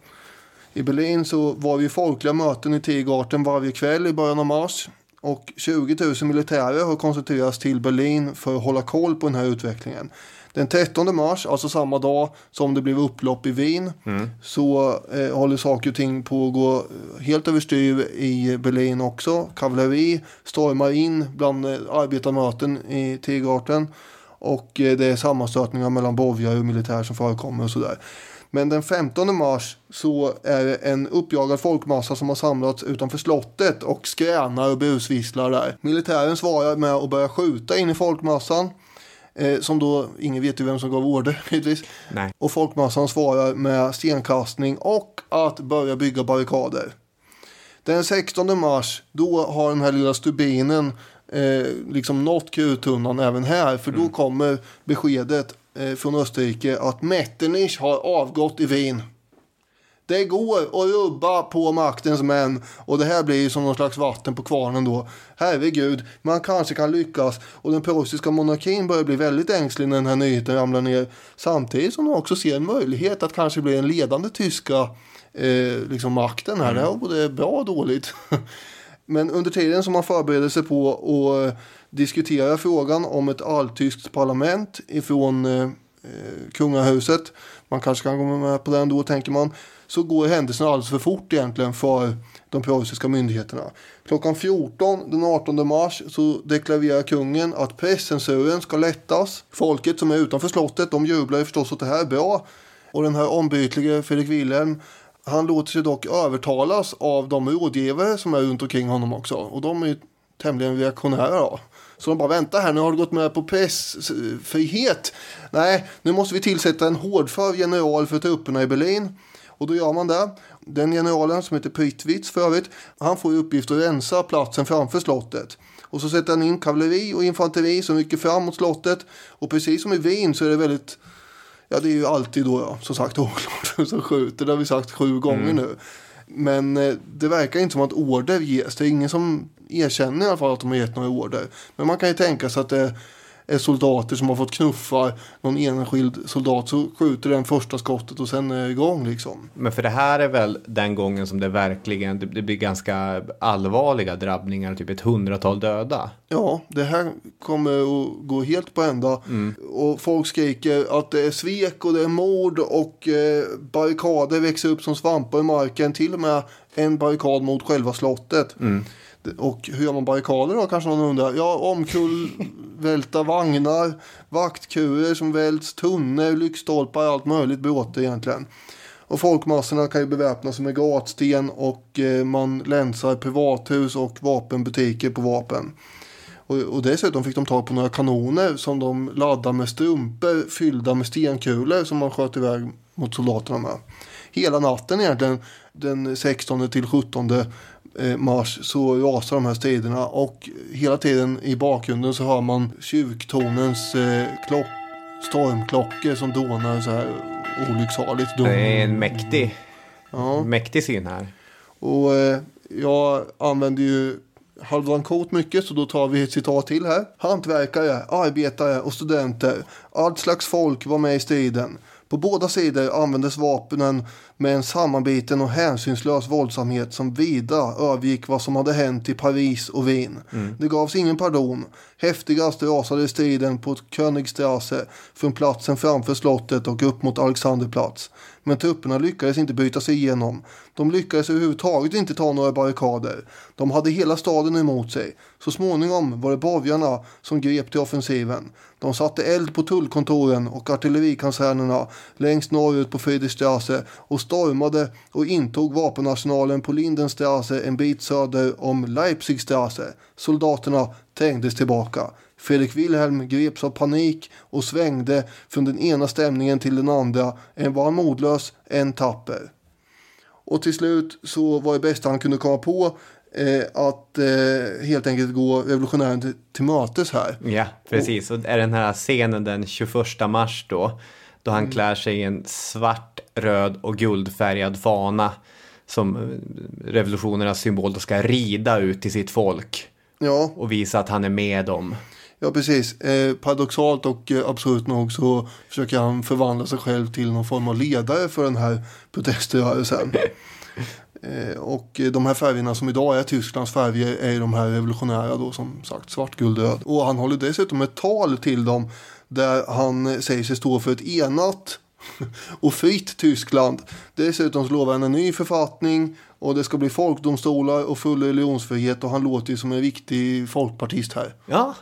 [SPEAKER 3] I Berlin så var det ju folkliga möten i Tiergarten varje kväll i början av mars. Och 20 000 militärer har koncentrerats till Berlin för att hålla koll på den här utvecklingen. Den 13 mars, alltså samma dag som det blev upplopp i Wien, så eh, håller saker och ting på att gå helt överstyr i Berlin också. Kavalleri stormar in bland eh, arbetarmöten i Tiergarten. Och eh, det är sammanstötningar mellan borgare och militär som förekommer och sådär. Men den 15 mars så är det en uppjagad folkmassa som har samlats utanför slottet och skränar och busvisslar där. Militären svarar med att börja skjuta in i folkmassan. Eh, som då, ingen vet ju vem som gav order givetvis. Och folkmassan svarar med stenkastning och att börja bygga barrikader. Den 16 mars, då har den här lilla stubinen eh, liksom nått kruttunnan även här. För då kommer beskedet från Österrike att Metternich har avgått i Wien. Det går att rubba på maktens män och det här blir som någon slags vatten på kvarnen då. Herregud, man kanske kan lyckas och den preussiska monarkin börjar bli väldigt ängslig när den här nyheten ramlar ner. Samtidigt som de också ser en möjlighet att kanske bli en ledande tyska eh, liksom makten här. Det här är både bra och dåligt. Men under tiden som man förbereder sig på att diskutera frågan om ett alltyskt parlament ifrån eh, eh, kungahuset. Man kanske kan gå med på den då tänker man. Så går händelserna alldeles för fort egentligen för de preussiska myndigheterna. Klockan 14 den 18 mars så deklarerar kungen att presscensuren ska lättas. Folket som är utanför slottet de jublar ju förstås att det här är bra. Och den här ombytlige Fredrik Wilhelm han låter sig dock övertalas av de rådgivare som är runt omkring honom också. Och de är ju tämligen reaktionära då. Så de bara vänta här, nu har du gått med på pressfrihet. Nej, nu måste vi tillsätta en hårdför general för trupperna i Berlin. Och då gör man det. Den generalen som heter Prittwitz för övrigt, han får i uppgift att rensa platsen framför slottet. Och så sätter han in kavalleri och infanteri som rycker fram mot slottet. Och precis som i Wien så är det väldigt Ja, det är ju alltid då, ja, som sagt, åklagaren som skjuter. Det har vi sagt sju gånger
[SPEAKER 2] Mm.
[SPEAKER 3] nu. Men eh, det verkar inte som att order ges. Det är ingen som erkänner i alla fall att de har gett några order. Men man kan ju tänka sig att det är soldater som har fått knuffa någon enskild soldat. Så skjuter den första skottet och sen är det igång liksom.
[SPEAKER 2] Men för det här är väl den gången som det verkligen det, det blir ganska allvarliga drabbningar, typ ett hundratal döda.
[SPEAKER 3] Ja, det här kommer att gå helt på ända. Och folk skriker att det är svek och det är mord och eh, barrikader växer upp som svampar i marken. Till och med en barrikad mot själva slottet. Det- Och hur gör man barrikader då kanske någon undrar. Ja, omkullvälta vagnar, vaktkurer som välts, tunnor, lyktstolpar, allt möjligt bråte egentligen. Och folkmassorna kan ju beväpna sig med gatsten och eh, man länsar privathus och vapenbutiker på vapen. Och, och dessutom fick de tag på några kanoner som de laddade med strumpor fyllda med stenkulor som man sköt iväg mot soldaterna med. Hela natten egentligen, den 16 till 17 eh, mars, så rasar de här striderna och hela tiden i bakgrunden så hör man kyrktornens eh, klock, stormklockor som dånar så här olycksaligt.
[SPEAKER 2] Det är en mäktig,
[SPEAKER 3] Ja.
[SPEAKER 2] mäktig syn här.
[SPEAKER 3] Och eh, jag använder ju Halvdan Koht mycket så då tar vi ett citat till här. Hantverkare, arbetare och studenter, allt slags folk var med i striden. På båda sidor användes vapnen med en sammanbiten och hänsynslös våldsamhet som vida övergick vad som hade hänt i Paris och Wien. Det gavs ingen pardon. Häftigast rasade striden på Königstrasse från platsen framför slottet och upp mot Alexanderplatz. Men trupperna lyckades inte bryta sig igenom. De lyckades överhuvudtaget inte ta några barrikader. De hade hela staden emot sig. Så småningom var det borgarna som grep till offensiven. De satte eld på tullkontoren och artillerikasernerna längst norrut på Friedrichstrasse och stormade och intog vapenarsenalen på Lindenstrasse en bit söder om Leipzigstrasse. Soldaterna trängdes tillbaka. Fredrik Wilhelm greps av panik och svängde från den ena stämningen till den andra. En var modlös, en tapper. Och till slut så var det bästa han kunde komma på eh, att eh, helt enkelt gå revolutionären till, till mötes här.
[SPEAKER 2] Ja, precis. Och är den här scenen den 21 mars då, då han klär sig i en svart, röd och guldfärgad fana som eh, revolutionernas symbol då ska rida ut till sitt folk
[SPEAKER 3] Ja,
[SPEAKER 2] och visa att han är med dem.
[SPEAKER 3] Ja precis. Eh, paradoxalt och eh, absurt nog så försöker han förvandla sig själv till någon form av ledare för den här proteströrelsen. Eh, och de här färgerna som idag är Tysklands färger är de här revolutionära då som sagt svart, guld, röd. Och han håller dessutom ett tal till dem där han säger sig stå för ett enat och fritt Tyskland. Dessutom så lovar han en ny författning och det ska bli folkdomstolar och full religionsfrihet och han låter ju som en riktig folkpartist här.
[SPEAKER 2] Ja,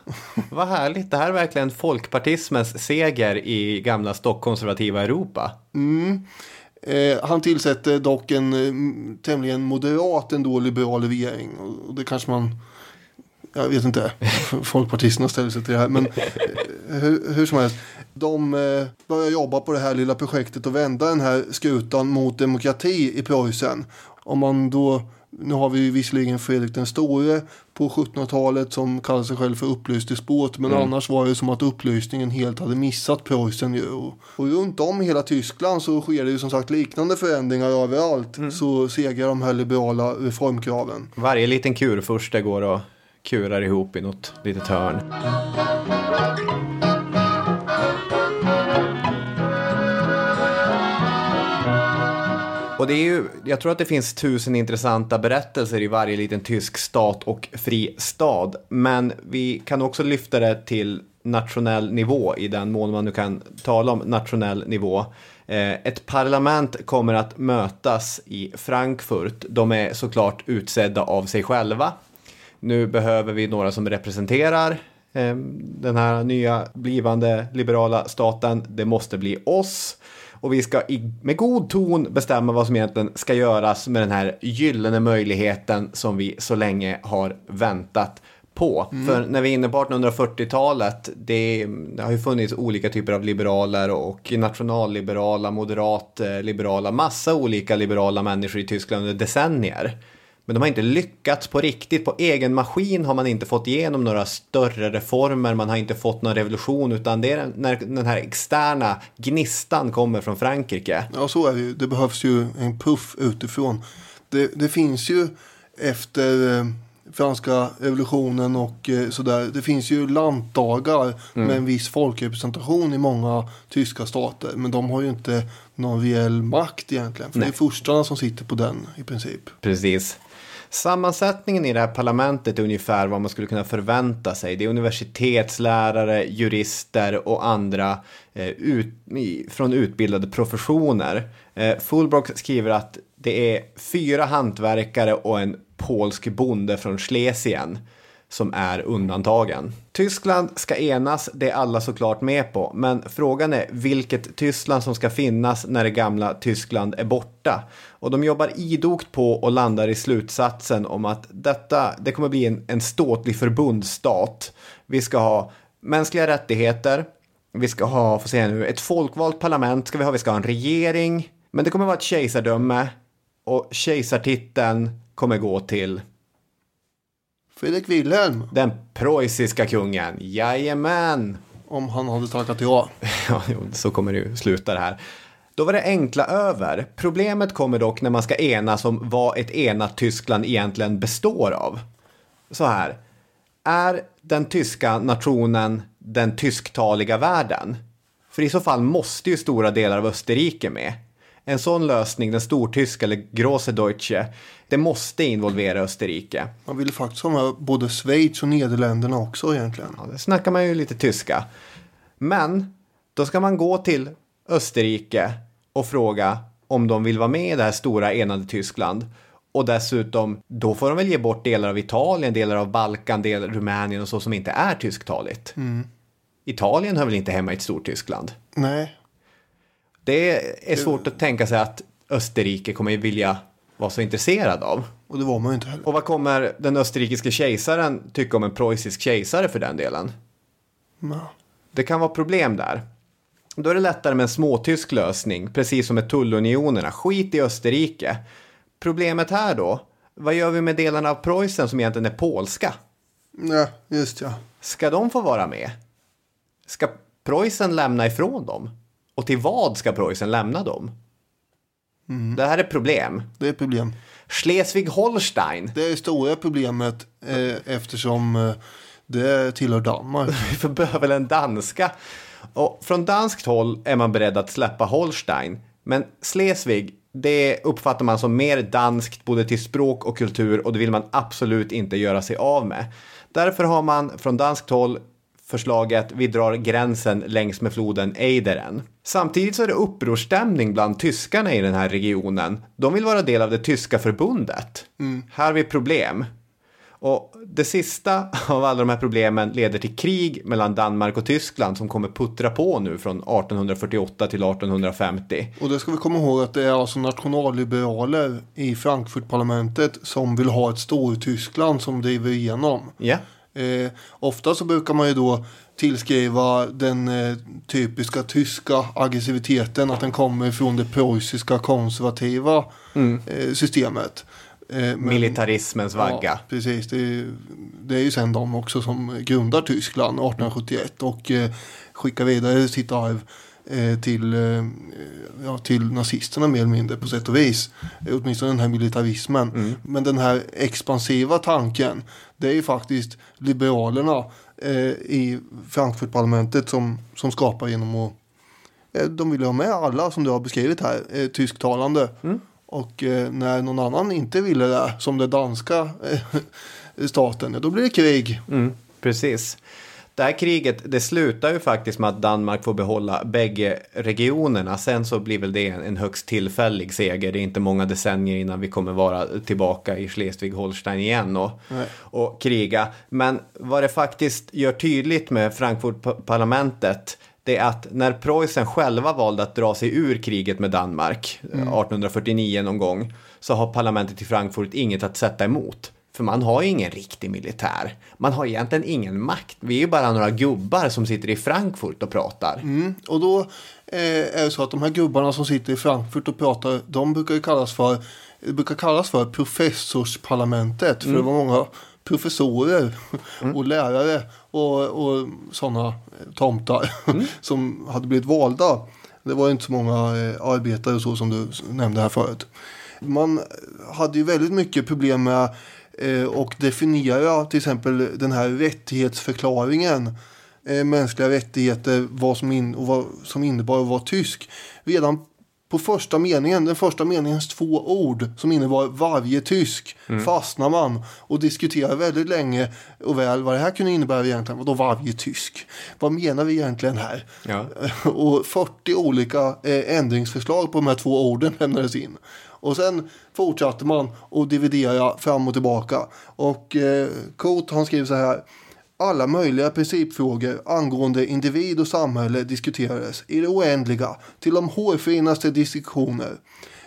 [SPEAKER 2] vad härligt. Det här är verkligen folkpartismens seger i gamla stockkonservativa Europa.
[SPEAKER 3] Eh, han tillsätter dock en eh, tämligen moderat ändå liberal regering. Och, och det kanske man, jag vet inte, folkpartisterna ställer sig till det här. Men eh, hur, hur som helst, de eh, börjar jobba på det här lilla projektet och vända den här skutan mot demokrati i Preussen. Om man då, nu har vi visserligen Fredrik den store på 1700-talet som kallar sig själv för upplyst despot. Men annars var det som att upplysningen helt hade missat Preussen. Och, runt om i hela Tyskland så sker det ju som sagt liknande förändringar överallt. Så segrar de här liberala reformkraven.
[SPEAKER 2] Varje liten kurfurste går och kurar ihop i något litet hörn. Och det är ju, jag tror att det finns tusen intressanta berättelser i varje liten tysk stat och fri stad. Men vi kan också lyfta det till nationell nivå i den mån man nu kan tala om nationell nivå. Eh, ett parlament kommer att mötas i Frankfurt. De är såklart utsedda av sig själva. Nu behöver vi några som representerar eh, den här nya blivande liberala staten. Det måste bli oss. Och vi ska i, med god ton bestämma vad som egentligen ska göras med den här gyllene möjligheten som vi så länge har väntat på. Mm. För när vi är inne på 1840-talet, det, det, har ju funnits olika typer av liberaler och nationalliberala, moderatliberala, massa olika liberala människor i Tyskland under decennier. Men de har inte lyckats på riktigt. På egen maskin har man inte fått igenom några större reformer. Man har inte fått någon revolution utan det är när den här externa gnistan kommer från Frankrike.
[SPEAKER 3] Ja, så är det ju. Det behövs ju en puff utifrån. Det, det finns ju efter eh, franska revolutionen och eh, sådär. Det finns ju lantdagar mm. med en viss folkrepresentation i många tyska stater. Men de har ju inte någon reell makt egentligen. För Nej. det är furstarna som sitter på den i princip.
[SPEAKER 2] Precis. Sammansättningen i det här parlamentet är ungefär vad man skulle kunna förvänta sig. Det är universitetslärare, jurister och andra eh, ut, från utbildade professioner. Eh, Fulbrock skriver att det är fyra hantverkare och en polsk bonde från Schlesien som är undantagen. Tyskland ska enas, det är alla såklart med på, men frågan är vilket Tyskland som ska finnas när det gamla Tyskland är borta. Och de jobbar idogt på och landar i slutsatsen om att detta, det kommer bli en, en ståtlig förbundsstat. Vi ska ha mänskliga rättigheter, vi ska ha, får se nu, ett folkvalt parlament ska vi ha, vi ska ha en regering, men det kommer vara ett kejsardöme och kejsartiteln kommer gå till
[SPEAKER 3] Fredrik Wilhelm.
[SPEAKER 2] Den preussiska kungen, jajamän.
[SPEAKER 3] Om han hade tackat ja.
[SPEAKER 2] ja, så kommer det ju sluta det här. Då var det enkla över. Problemet kommer dock när man ska enas om vad ett enat Tyskland egentligen består av. Så här. Är den tyska nationen den tysktaliga världen? För i så fall måste ju stora delar av Österrike med. En sån lösning, den stortyska eller Große Deutsche, det måste involvera Österrike.
[SPEAKER 3] Man vill faktiskt ha med både Schweiz och Nederländerna också egentligen.
[SPEAKER 2] Ja, det snackar man ju lite tyska. Men då ska man gå till Österrike och fråga om de vill vara med i det här stora enade Tyskland. Och dessutom, då får de väl ge bort delar av Italien, delar av Balkan, delar av Rumänien och så som inte är tysktaligt. Mm. Italien hör väl inte hemma i ett stort Tyskland?
[SPEAKER 3] Nej.
[SPEAKER 2] Det är svårt att tänka sig att Österrike kommer vilja vara så intresserad av.
[SPEAKER 3] Och det var man ju inte heller.
[SPEAKER 2] Och vad kommer den österrikiske kejsaren tycka om en preussisk kejsare för den delen?
[SPEAKER 3] No.
[SPEAKER 2] Det kan vara problem där. Då är det lättare med en småtysk lösning, precis som med tullunionerna. Skit i Österrike. Problemet här då, vad gör vi med delarna av Preussen som egentligen är polska?
[SPEAKER 3] Ja, just ja.
[SPEAKER 2] Ska de få vara med? Ska Preussen lämna ifrån dem? Och till vad ska Preussen lämna dem? Mm. Det här är problem.
[SPEAKER 3] Det är problem.
[SPEAKER 2] Schleswig-Holstein.
[SPEAKER 3] Det är stora problemet eh, eftersom eh, det tillhör Danmark.
[SPEAKER 2] Vi behöver en danska. Och från danskt håll är man beredd att släppa Holstein. Men Schleswig, det uppfattar man som mer danskt både till språk och kultur och det vill man absolut inte göra sig av med. Därför har man från danskt håll förslaget vi drar gränsen längs med floden Eideren. Samtidigt så är det upprorstämning bland tyskarna i den här regionen. De vill vara del av det tyska förbundet. Mm. Här har vi problem. Och det sista av alla de här problemen leder till krig mellan Danmark och Tyskland som kommer puttra på nu från 1848 till 1850.
[SPEAKER 3] Och det ska vi komma ihåg att det är alltså nationalliberaler i Frankfurtparlamentet som vill ha ett Stortyskland som driver igenom.
[SPEAKER 2] Yeah.
[SPEAKER 3] Eh, ofta så brukar man ju då tillskriva den eh, typiska tyska aggressiviteten att den kommer från det preussiska konservativa mm. eh, systemet.
[SPEAKER 2] Eh, men, Militarismens vagga. Ja,
[SPEAKER 3] precis. Det är, det är ju sen de också som grundar Tyskland 1871 och eh, skickar vidare sitt arv till, eh, ja, till nazisterna mer eller mindre på sätt och vis. Åtminstone den här militarismen. Mm. Men den här expansiva tanken det är ju faktiskt liberalerna eh, i Frankfurtparlamentet som, som skapar genom att eh, de vill ha med alla som du har beskrivit här, eh, tysktalande. Mm. Och eh, när någon annan inte ville det, som den danska eh, staten, då blir det krig.
[SPEAKER 2] Mm, precis. Det här kriget det slutar ju faktiskt med att Danmark får behålla bägge regionerna. Sen så blir väl det en, högst tillfällig seger. Det är inte många decennier innan vi kommer vara tillbaka i Schleswig-Holstein igen och, och kriga. Men vad det faktiskt gör tydligt med Frankfurt-parlamentet det är att när Preussen själva valde att dra sig ur kriget med Danmark eh, 1849 någon gång så har parlamentet i Frankfurt inget att sätta emot. För man har ju ingen riktig militär. Man har egentligen ingen makt. Vi är ju bara några gubbar som sitter i Frankfurt och pratar.
[SPEAKER 3] Och då eh, är det så att de här gubbarna som sitter i Frankfurt och pratar, de brukar ju kallas för, brukar kallas för professorsparlamentet. För det var många professorer och lärare och, och sådana tomtar som hade blivit valda. Det var inte så många eh, arbetare och så som du nämnde här förut. Man hade ju väldigt mycket problem med och definiera till exempel den här rättighetsförklaringen eh, mänskliga rättigheter vad som, in, och vad som innebar att vara tysk. Redan på första meningen, den första meningens två ord som innebar varje tysk fastnar man och diskuterar väldigt länge och väl vad det här kunde innebära egentligen. Vadå varje tysk? Vad menar vi egentligen här?
[SPEAKER 2] Ja.
[SPEAKER 3] Och 40 olika eh, ändringsförslag på de här två orden lämnades in. Och sen fortsatte man att dividera fram och tillbaka. Och eh, Koth han skriver så här. Alla möjliga principfrågor angående individ och samhälle diskuterades i det oändliga till de hårfinaste distinktioner.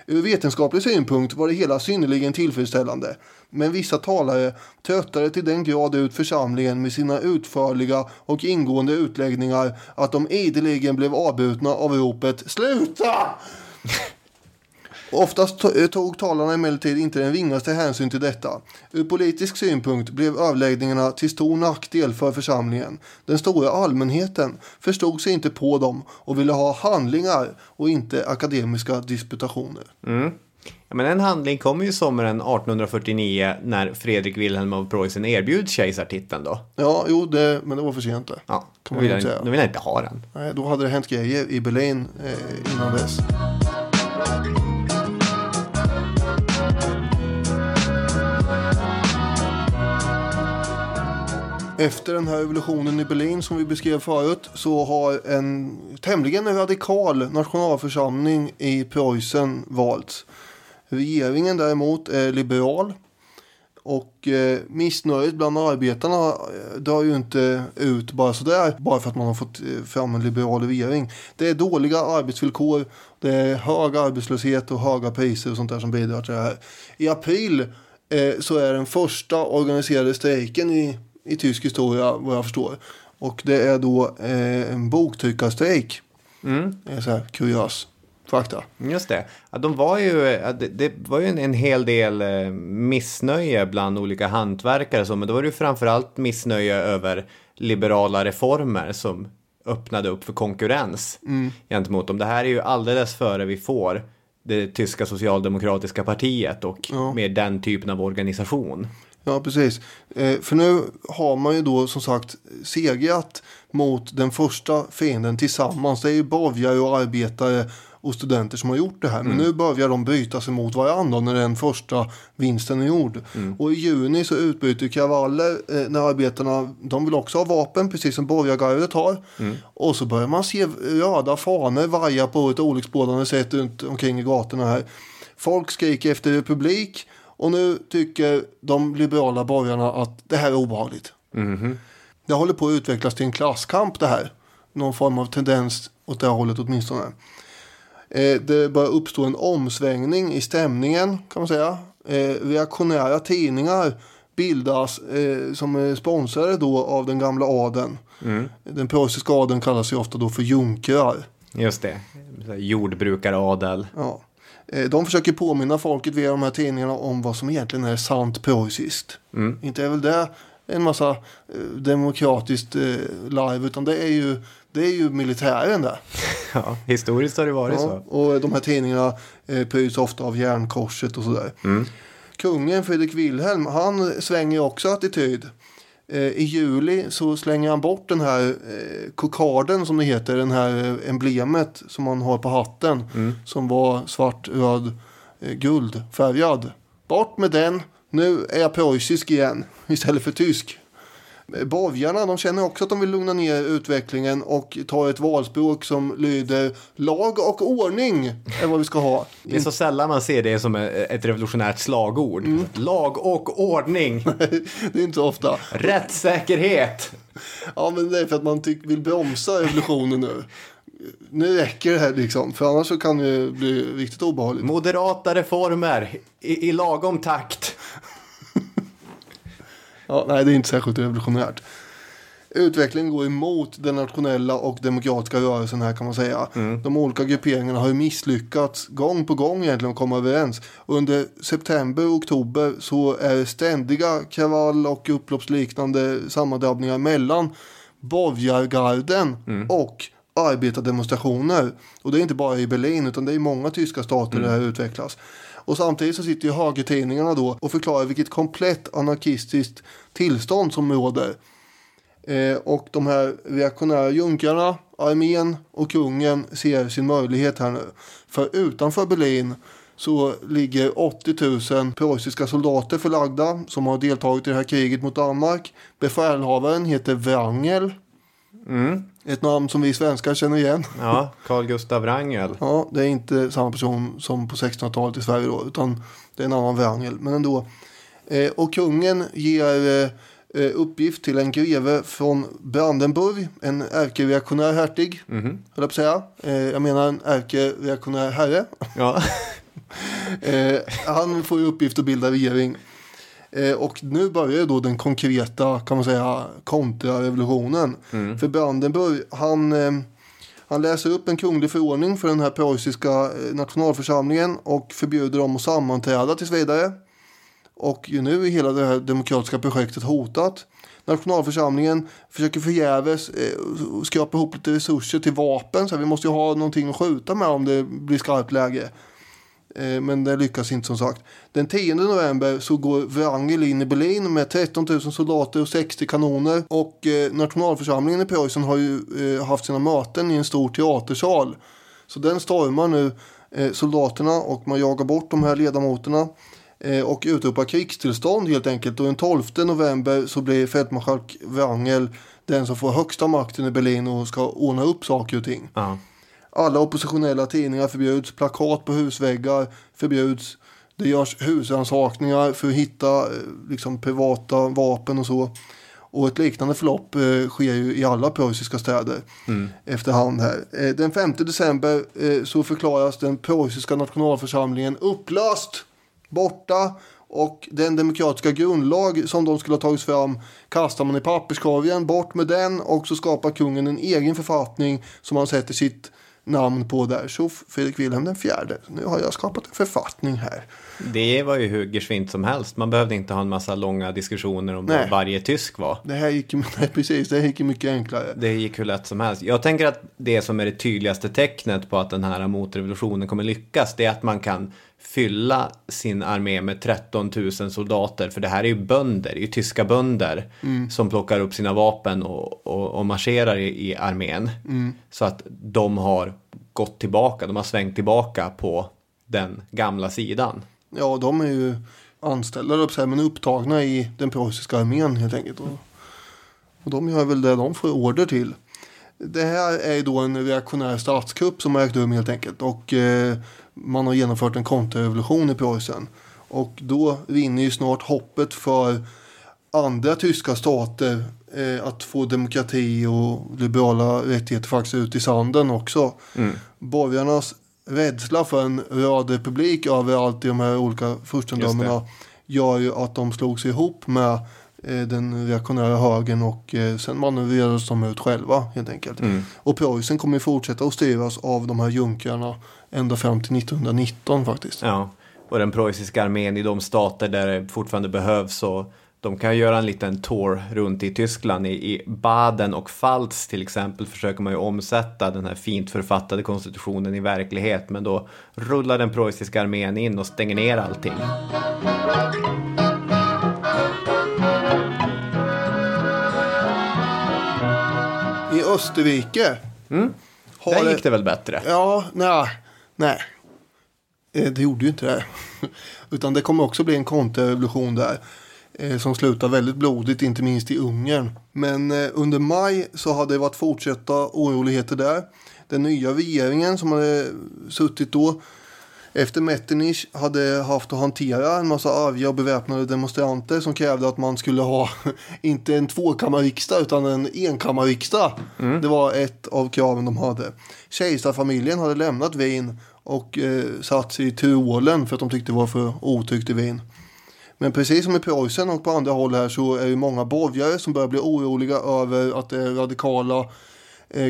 [SPEAKER 3] Ur vetenskaplig synpunkt var det hela synnerligen tillfredsställande. Men vissa talare tröttade till den grad ut församlingen med sina utförliga och ingående utläggningar att de ideligen blev avbrutna av ropet ”Sluta!” Oftast to- tog talarna emellertid inte den ringaste hänsyn till detta. Ur politisk synpunkt blev överläggningarna till stor nackdel för församlingen. Den stora allmänheten förstod sig inte på dem och ville ha handlingar och inte akademiska disputationer.
[SPEAKER 2] Ja, men en handling kommer ju sommaren 1849 när Fredrik Wilhelm av Preussen erbjuds kejsartiteln då.
[SPEAKER 3] Ja, jo, det, men det var för sent det.
[SPEAKER 2] Ja, då vill,
[SPEAKER 3] säga.
[SPEAKER 2] då vill jag inte ha den.
[SPEAKER 3] Nej, då hade det hänt grejer i Berlin eh, innan dess. Efter den här revolutionen i Berlin som vi beskrev förut så har en tämligen radikal nationalförsamling i Preussen valts. Regeringen däremot är liberal och eh, missnöjet bland arbetarna eh, drar ju inte ut bara sådär bara för att man har fått eh, fram en liberal regering. Det är dåliga arbetsvillkor, det är hög arbetslöshet och höga priser och sånt där som bidrar till det här. I april eh, så är den första organiserade strejken i, i tysk historia vad jag förstår. Och det är då eh, en boktryckarstrejk. Det är så här kuriös fakta.
[SPEAKER 2] Just det. Ja, de var ju, ja, det, var ju en, en hel del eh, missnöje bland olika hantverkare. Så, men då var det ju framförallt missnöje över liberala reformer som öppnade upp för konkurrens gentemot dem. Det här är ju alldeles före vi får det tyska socialdemokratiska partiet och med den typen av organisation.
[SPEAKER 3] Ja, precis. Eh, för nu har man ju då som sagt segrat mot den första fienden tillsammans. Det är ju borgare och arbetare och studenter som har gjort det här. Men nu börjar de byta sig mot varandra när den första vinsten är gjord. Och i juni så utbryter kravaller eh, när arbetarna, de vill också ha vapen precis som borgargardet har. Och så börjar man se röda fanor vaja på ett olycksbådande sätt runt omkring i gatorna här. Folk skriker efter republik och nu tycker de liberala borgarna att det här är obehagligt. Det håller på att utvecklas till en klasskamp det här. Någon form av tendens åt det hållet åtminstone. Eh, det börjar uppstå en omsvängning i stämningen kan man säga. Eh, reaktionära tidningar bildas eh, som är sponsrade då av den gamla adeln. Den preussiska adeln kallas ju ofta då för junkrar.
[SPEAKER 2] Just det. Jordbrukaradel.
[SPEAKER 3] Ja. Eh, De försöker påminna folket via de här tidningarna om vad som egentligen är sant preussiskt. Inte är väl det en massa eh, demokratiskt eh, live utan det är ju, det är ju militären där.
[SPEAKER 2] Ja, historiskt har det varit
[SPEAKER 3] Ja,
[SPEAKER 2] så.
[SPEAKER 3] och de här tidningarna pryds ofta av järnkorset och sådär. Kungen Fredrik Wilhelm, han svänger också attityd. Eh, I juli så slänger han bort den här eh, kokarden som det heter, den här eh, emblemet som man har på hatten. Som var svart, röd, eh, guldfärgad. Bort med den, nu är jag preussisk igen istället för tysk. Eh, Bavjarna de känner också att de vill lugna ner utvecklingen och tar ett valspråk som lyder lag och ordning är vad vi ska ha.
[SPEAKER 2] Det är så sällan man ser det som ett revolutionärt slagord. Lag och ordning,
[SPEAKER 3] Det är inte så ofta.
[SPEAKER 2] rättssäkerhet.
[SPEAKER 3] Ja, men det är för att man vill bromsa revolutionen nu. Nu räcker det här liksom, för annars så kan det bli riktigt obehagligt.
[SPEAKER 2] Moderata reformer i, i lagom takt.
[SPEAKER 3] Ja, nej, det är inte särskilt revolutionärt. Utvecklingen går emot den nationella och demokratiska rörelsen här kan man säga. De olika grupperingarna har ju misslyckats gång på gång egentligen att komma överens. Under september och oktober så är det ständiga kravall och upploppsliknande sammandrabbningar mellan borgargarden och arbetardemonstrationer. Och det är inte bara i Berlin utan det är i många tyska stater det här utvecklas. Och samtidigt så sitter ju högertidningarna då och förklarar vilket komplett anarkistiskt tillstånd som råder. Eh, och de här reaktionära junkarna, armén och kungen ser sin möjlighet här nu. För utanför Berlin så ligger 80 000 preussiska soldater förlagda som har deltagit i det här kriget mot Danmark. Befälhavaren heter Wrangel. Ett namn som vi svenskar känner igen.
[SPEAKER 2] Ja, Carl Gustav Wrangel.
[SPEAKER 3] Ja, det är inte samma person som på 1600-talet i Sverige då, utan det är en annan Wrangel. Men ändå. Eh, och kungen ger eh, eh, uppgift till en greve från Brandenburg, en ärkereaktionär hertig, mm höll jag på att säga. Eh, jag menar en ärkereaktionär herre.
[SPEAKER 2] Ja.
[SPEAKER 3] Eh, han får ju uppgift att bilda regering. Eh, och nu börjar då den konkreta, kan man säga, kontrarevolutionen. För Brandenburg, han, eh, han läser upp en kunglig förordning för den här preussiska eh, nationalförsamlingen och förbjuder dem att sammanträda tills vidare. Och nu är hela det här demokratiska projektet hotat. Nationalförsamlingen försöker förgäves eh, skrapa ihop lite resurser till vapen. Så här, vi måste ju ha någonting att skjuta med om det blir skarpt läge. Eh, men det lyckas inte som sagt. Den 10 november så går Wrangel in i Berlin med 13 000 soldater och 60 kanoner. Och eh, nationalförsamlingen i Preussen har ju eh, haft sina möten i en stor teatersal. Så den stormar nu eh, soldaterna och man jagar bort de här ledamoterna. Eh, och utropar krigstillstånd helt enkelt. Och den 12 november så blir fältmarskalk Wrangel den som får högsta makten i Berlin och ska ordna upp saker och ting.
[SPEAKER 2] ja.
[SPEAKER 3] Alla oppositionella tidningar förbjuds, plakat på husväggar förbjuds. Det görs husrannsakningar för att hitta eh, liksom, privata vapen och så. Och ett liknande förlopp eh, sker ju i alla preussiska städer efterhand här. Eh, den 5 december eh, så förklaras den preussiska nationalförsamlingen upplöst, borta. Och den demokratiska grundlag som de skulle ha tagit fram kastar man i papperskorgen, bort med den och så skapar kungen en egen författning som han sätter sitt namn på där. Så Fredrik Wilhelm den fjärde. Nu har jag skapat en författning här.
[SPEAKER 2] Det var ju hur geschwint som helst. Man behövde inte ha en massa långa diskussioner om
[SPEAKER 3] Nej.
[SPEAKER 2] vad varje tysk var.
[SPEAKER 3] Det här gick, nej, precis, det här gick mycket enklare.
[SPEAKER 2] Det gick hur lätt som helst. Jag tänker att det som är det tydligaste tecknet på att den här motrevolutionen kommer lyckas, det är att man kan fylla sin armé med 13 000 soldater. För det här är ju bönder, det är ju tyska bönder som plockar upp sina vapen och, och, och marscherar i, i armén. Så att de har gått tillbaka, de har svängt tillbaka på den gamla sidan.
[SPEAKER 3] Ja, de är ju anställda, men upptagna i den preussiska armén helt enkelt. Och, och de gör väl det de får order till. Det här är ju då en reaktionär statskupp som har ägt rum helt enkelt. Och eh, man har genomfört en kontrarevolution i Preussen. Och då vinner ju snart hoppet för andra tyska stater eh, att få demokrati och liberala rättigheter faktiskt ut i sanden också. Borgarnas rädsla för en röd republik överallt i de här olika furstendömena gör ju att de slog sig ihop med eh, den reaktionära högern och eh, sen manövrerades de ut själva helt enkelt. Och Preussen kommer ju fortsätta att styras av de här junkrarna ända fram till 1919 faktiskt.
[SPEAKER 2] Ja, och den preussiska armén i de stater där det fortfarande behövs och de kan göra en liten tour runt i Tyskland. I, I Baden och Pfalz till exempel försöker man ju omsätta den här fint författade konstitutionen i verklighet. Men då rullar den preussiska armén in och stänger ner allting.
[SPEAKER 3] I Österrike. har
[SPEAKER 2] Där gick det väl bättre?
[SPEAKER 3] Ja, nej, nej. Eh, det gjorde ju inte det. Utan det kommer också bli en kontrarevolution där. Eh, som slutar väldigt blodigt, inte minst i Ungern. Men eh, under maj så hade det varit fortsatta oroligheter där. Den nya regeringen som hade suttit då efter Metternich hade haft att hantera en massa arga och beväpnade demonstranter som krävde att man skulle ha inte en tvåkammarriksdag utan en enkammarriksdag. Det var ett av kraven de hade. Kejsarfamiljen hade lämnat Wien och eh, satt sig i Tyrolen för att de tyckte det var för otryggt i Wien. Men precis som i Preussen och på andra håll här så är det många borgare som börjar bli oroliga över att det är radikala eh,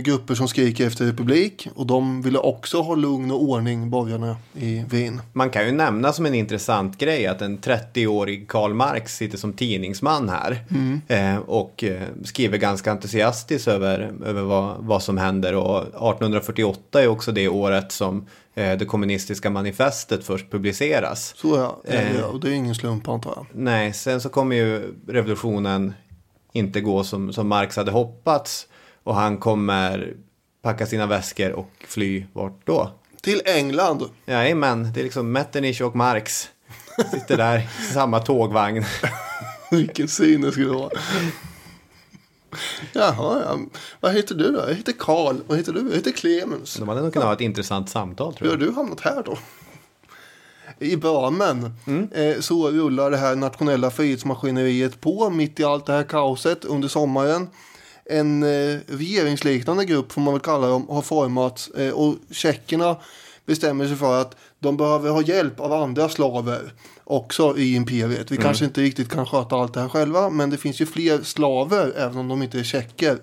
[SPEAKER 3] grupper som skriker efter republik. Och de ville också ha lugn och ordning, borgarna i Wien.
[SPEAKER 2] Man kan ju nämna som en intressant grej att en 30-årig Karl Marx sitter som tidningsman här eh, och eh, skriver ganska entusiastiskt över, över vad, vad som händer. Och 1848 är också det året som eh, det kommunistiska manifestet först publiceras.
[SPEAKER 3] Så ja, eh,
[SPEAKER 2] Eh.
[SPEAKER 3] och det är ingen slump antar jag.
[SPEAKER 2] Nej, sen så kommer ju revolutionen inte gå som, som Marx hade hoppats. Och han kommer packa sina väskor och fly vart då?
[SPEAKER 3] Till England.
[SPEAKER 2] Jajamän, det är liksom Metternich och Marx. Sitter där i samma tågvagn.
[SPEAKER 3] Vilken syn det skulle vara. Jaha, ja. vad heter du då? Jag heter Karl. Vad heter du? Jag heter Clemens.
[SPEAKER 2] De hade nog kunnat ha ett intressant samtal tror
[SPEAKER 3] Hur har
[SPEAKER 2] jag.
[SPEAKER 3] du hamnat här då? I Bremen
[SPEAKER 2] Mm.
[SPEAKER 3] eh, så rullar det här nationella frihetsmaskineriet på mitt i allt det här kaoset under sommaren. En eh, regeringsliknande grupp får man väl kalla dem har formats eh, och tjeckerna bestämmer sig för att de behöver ha hjälp av andra slaver också i imperiet. Vi kanske inte riktigt kan sköta allt det här själva men det finns ju fler slaver även om de inte är tjecker.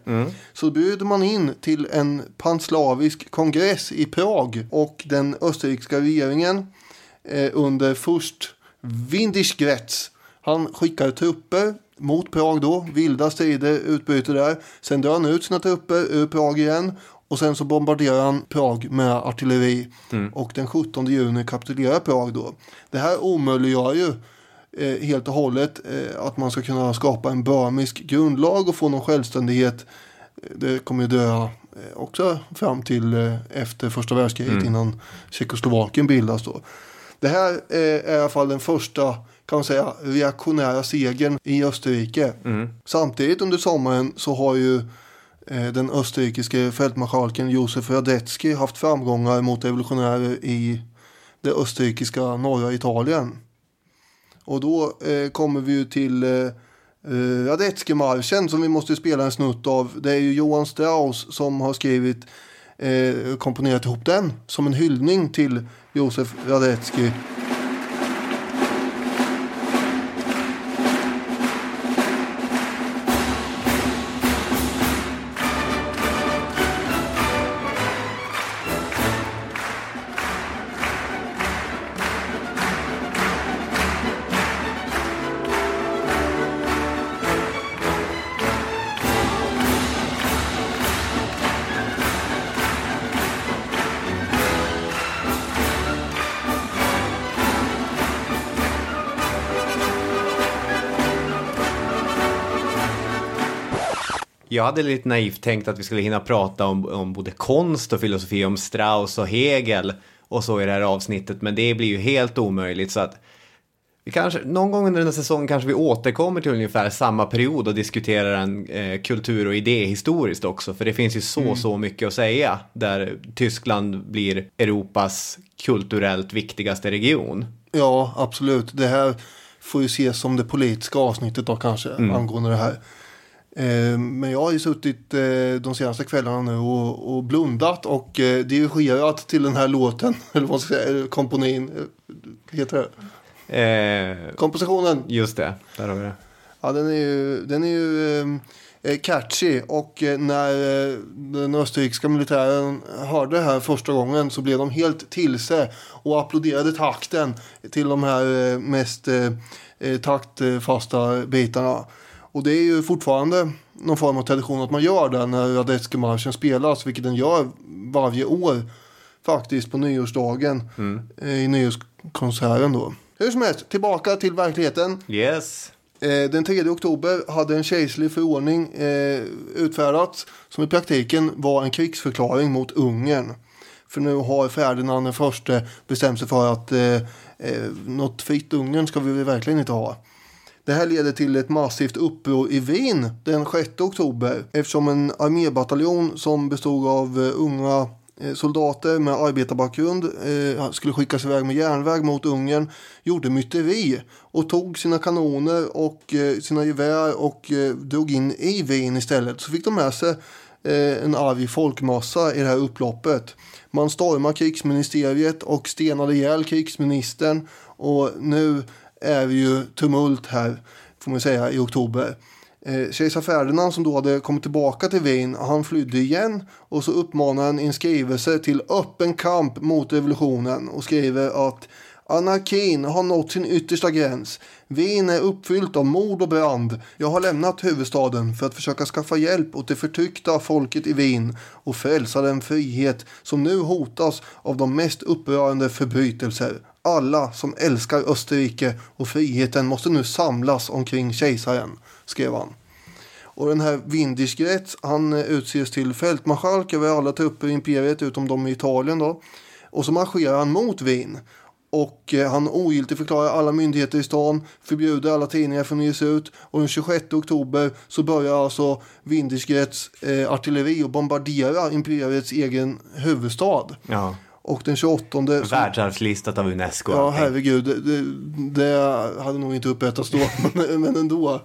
[SPEAKER 3] Så bjuder man in till en panslavisk kongress i Prag och den österrikiska regeringen eh, under först Windischgrätz. Han skickar trupper mot Prag då. Vilda strider utbryter där. Sen drar han ut sina trupper ur Prag igen. Och sen så bombarderar han Prag med artilleri. Och den 17 juni kapitulerar Prag då. Det här omöjliggör ju eh, helt och hållet eh, att man ska kunna skapa en burmisk grundlag och få någon självständighet. Det kommer ju dröja eh, också fram till eh, efter första världskriget innan Tjeckoslovakien bildas då. Det här eh, är i alla fall den första kan man säga, reaktionära segern i Österrike. Samtidigt under sommaren så har ju eh, den österrikiske fältmarskalken Josef Radetzky haft framgångar mot revolutionärer i det österrikiska norra Italien. Och då eh, kommer vi ju till eh, eh, Radetzky-marschen som vi måste spela en snutt av. Det är ju Johan Strauss som har skrivit eh, komponerat ihop den som en hyllning till Josef Radetzky.
[SPEAKER 2] Jag hade lite naivt tänkt att vi skulle hinna prata om, om både konst och filosofi, om Strauss och Hegel och så i det här avsnittet, men det blir ju helt omöjligt så att vi kanske, någon gång under den här säsongen kanske vi återkommer till ungefär samma period och diskuterar en eh, kultur och idéhistoriskt också, för det finns ju så, så mycket att säga där Tyskland blir Europas kulturellt viktigaste region.
[SPEAKER 3] Ja, absolut. Det här får ju ses som det politiska avsnittet då kanske angående det här. Eh, men jag har ju suttit eh, de senaste kvällarna nu och, och blundat och eh, dirigerat till den här låten. Eller vad ska jag säga, komponin. Heter det?
[SPEAKER 2] Eh,
[SPEAKER 3] Kompositionen.
[SPEAKER 2] just det, där har vi det.
[SPEAKER 3] Ja, den är ju, den är ju catchy och när den österrikiska militären hörde det här första gången så blev de helt till sig och applåderade takten till de här mest taktfasta bitarna. Och det är ju fortfarande någon form av tradition att man gör det när Radetzky-marschen spelas, vilket den gör varje år faktiskt på nyårsdagen eh, i nyårskonserten då. Hur som helst, tillbaka till verkligheten.
[SPEAKER 2] Yes.
[SPEAKER 3] Eh, Den 3 oktober hade en kejserlig förordning eh, utfärdats som i praktiken var en krigsförklaring mot Ungern. För nu har Ferdinand den förste bestämt sig för att eh, något fritt Ungern ska vi verkligen inte ha. Det här leder till ett massivt uppror i Wien den 6 oktober eftersom en armébataljon som bestod av eh, unga eh, soldater med arbetarbakgrund eh, skulle skickas iväg med järnväg mot Ungern gjorde myteri och tog sina kanoner och sina gevär och drog in i Wien istället. Så fick de med sig en arg folkmassa i det här upploppet. Man stormar krigsministeriet och stenade ihjäl krigsministern och nu är det ju tumult här, får man säga, i oktober. Eh, Kejsar Ferdinand som då hade kommit tillbaka till Wien, han flydde igen och så uppmanar han i en skrivelse till öppen kamp mot revolutionen och skriver att Anarkin har nått sin yttersta gräns. Wien är uppfyllt av mord och brand. Jag har lämnat huvudstaden för att försöka skaffa hjälp åt det förtryckta folket i Wien och frälsa den frihet som nu hotas av de mest upprörande förbrytelser. Alla som älskar Österrike och friheten måste nu samlas omkring kejsaren, skrev han. Och den här Windischgrätz, han eh, utses till fältmarskalk över alla trupper i imperiet utom de i Italien då. Och så marscherar han mot Wien. Och eh, han ogiltigförklarar alla myndigheter i stan, förbjuder alla tidningar från att ges ut. Och den 26 oktober så börjar alltså Windischgrätz eh, artilleri och bombardera imperiets egen huvudstad.
[SPEAKER 2] Ja.
[SPEAKER 3] Och den 28...
[SPEAKER 2] Världsarvslistat av Unesco.
[SPEAKER 3] Ja, herregud. Det, det, hade nog inte upprättats då, men, men ändå.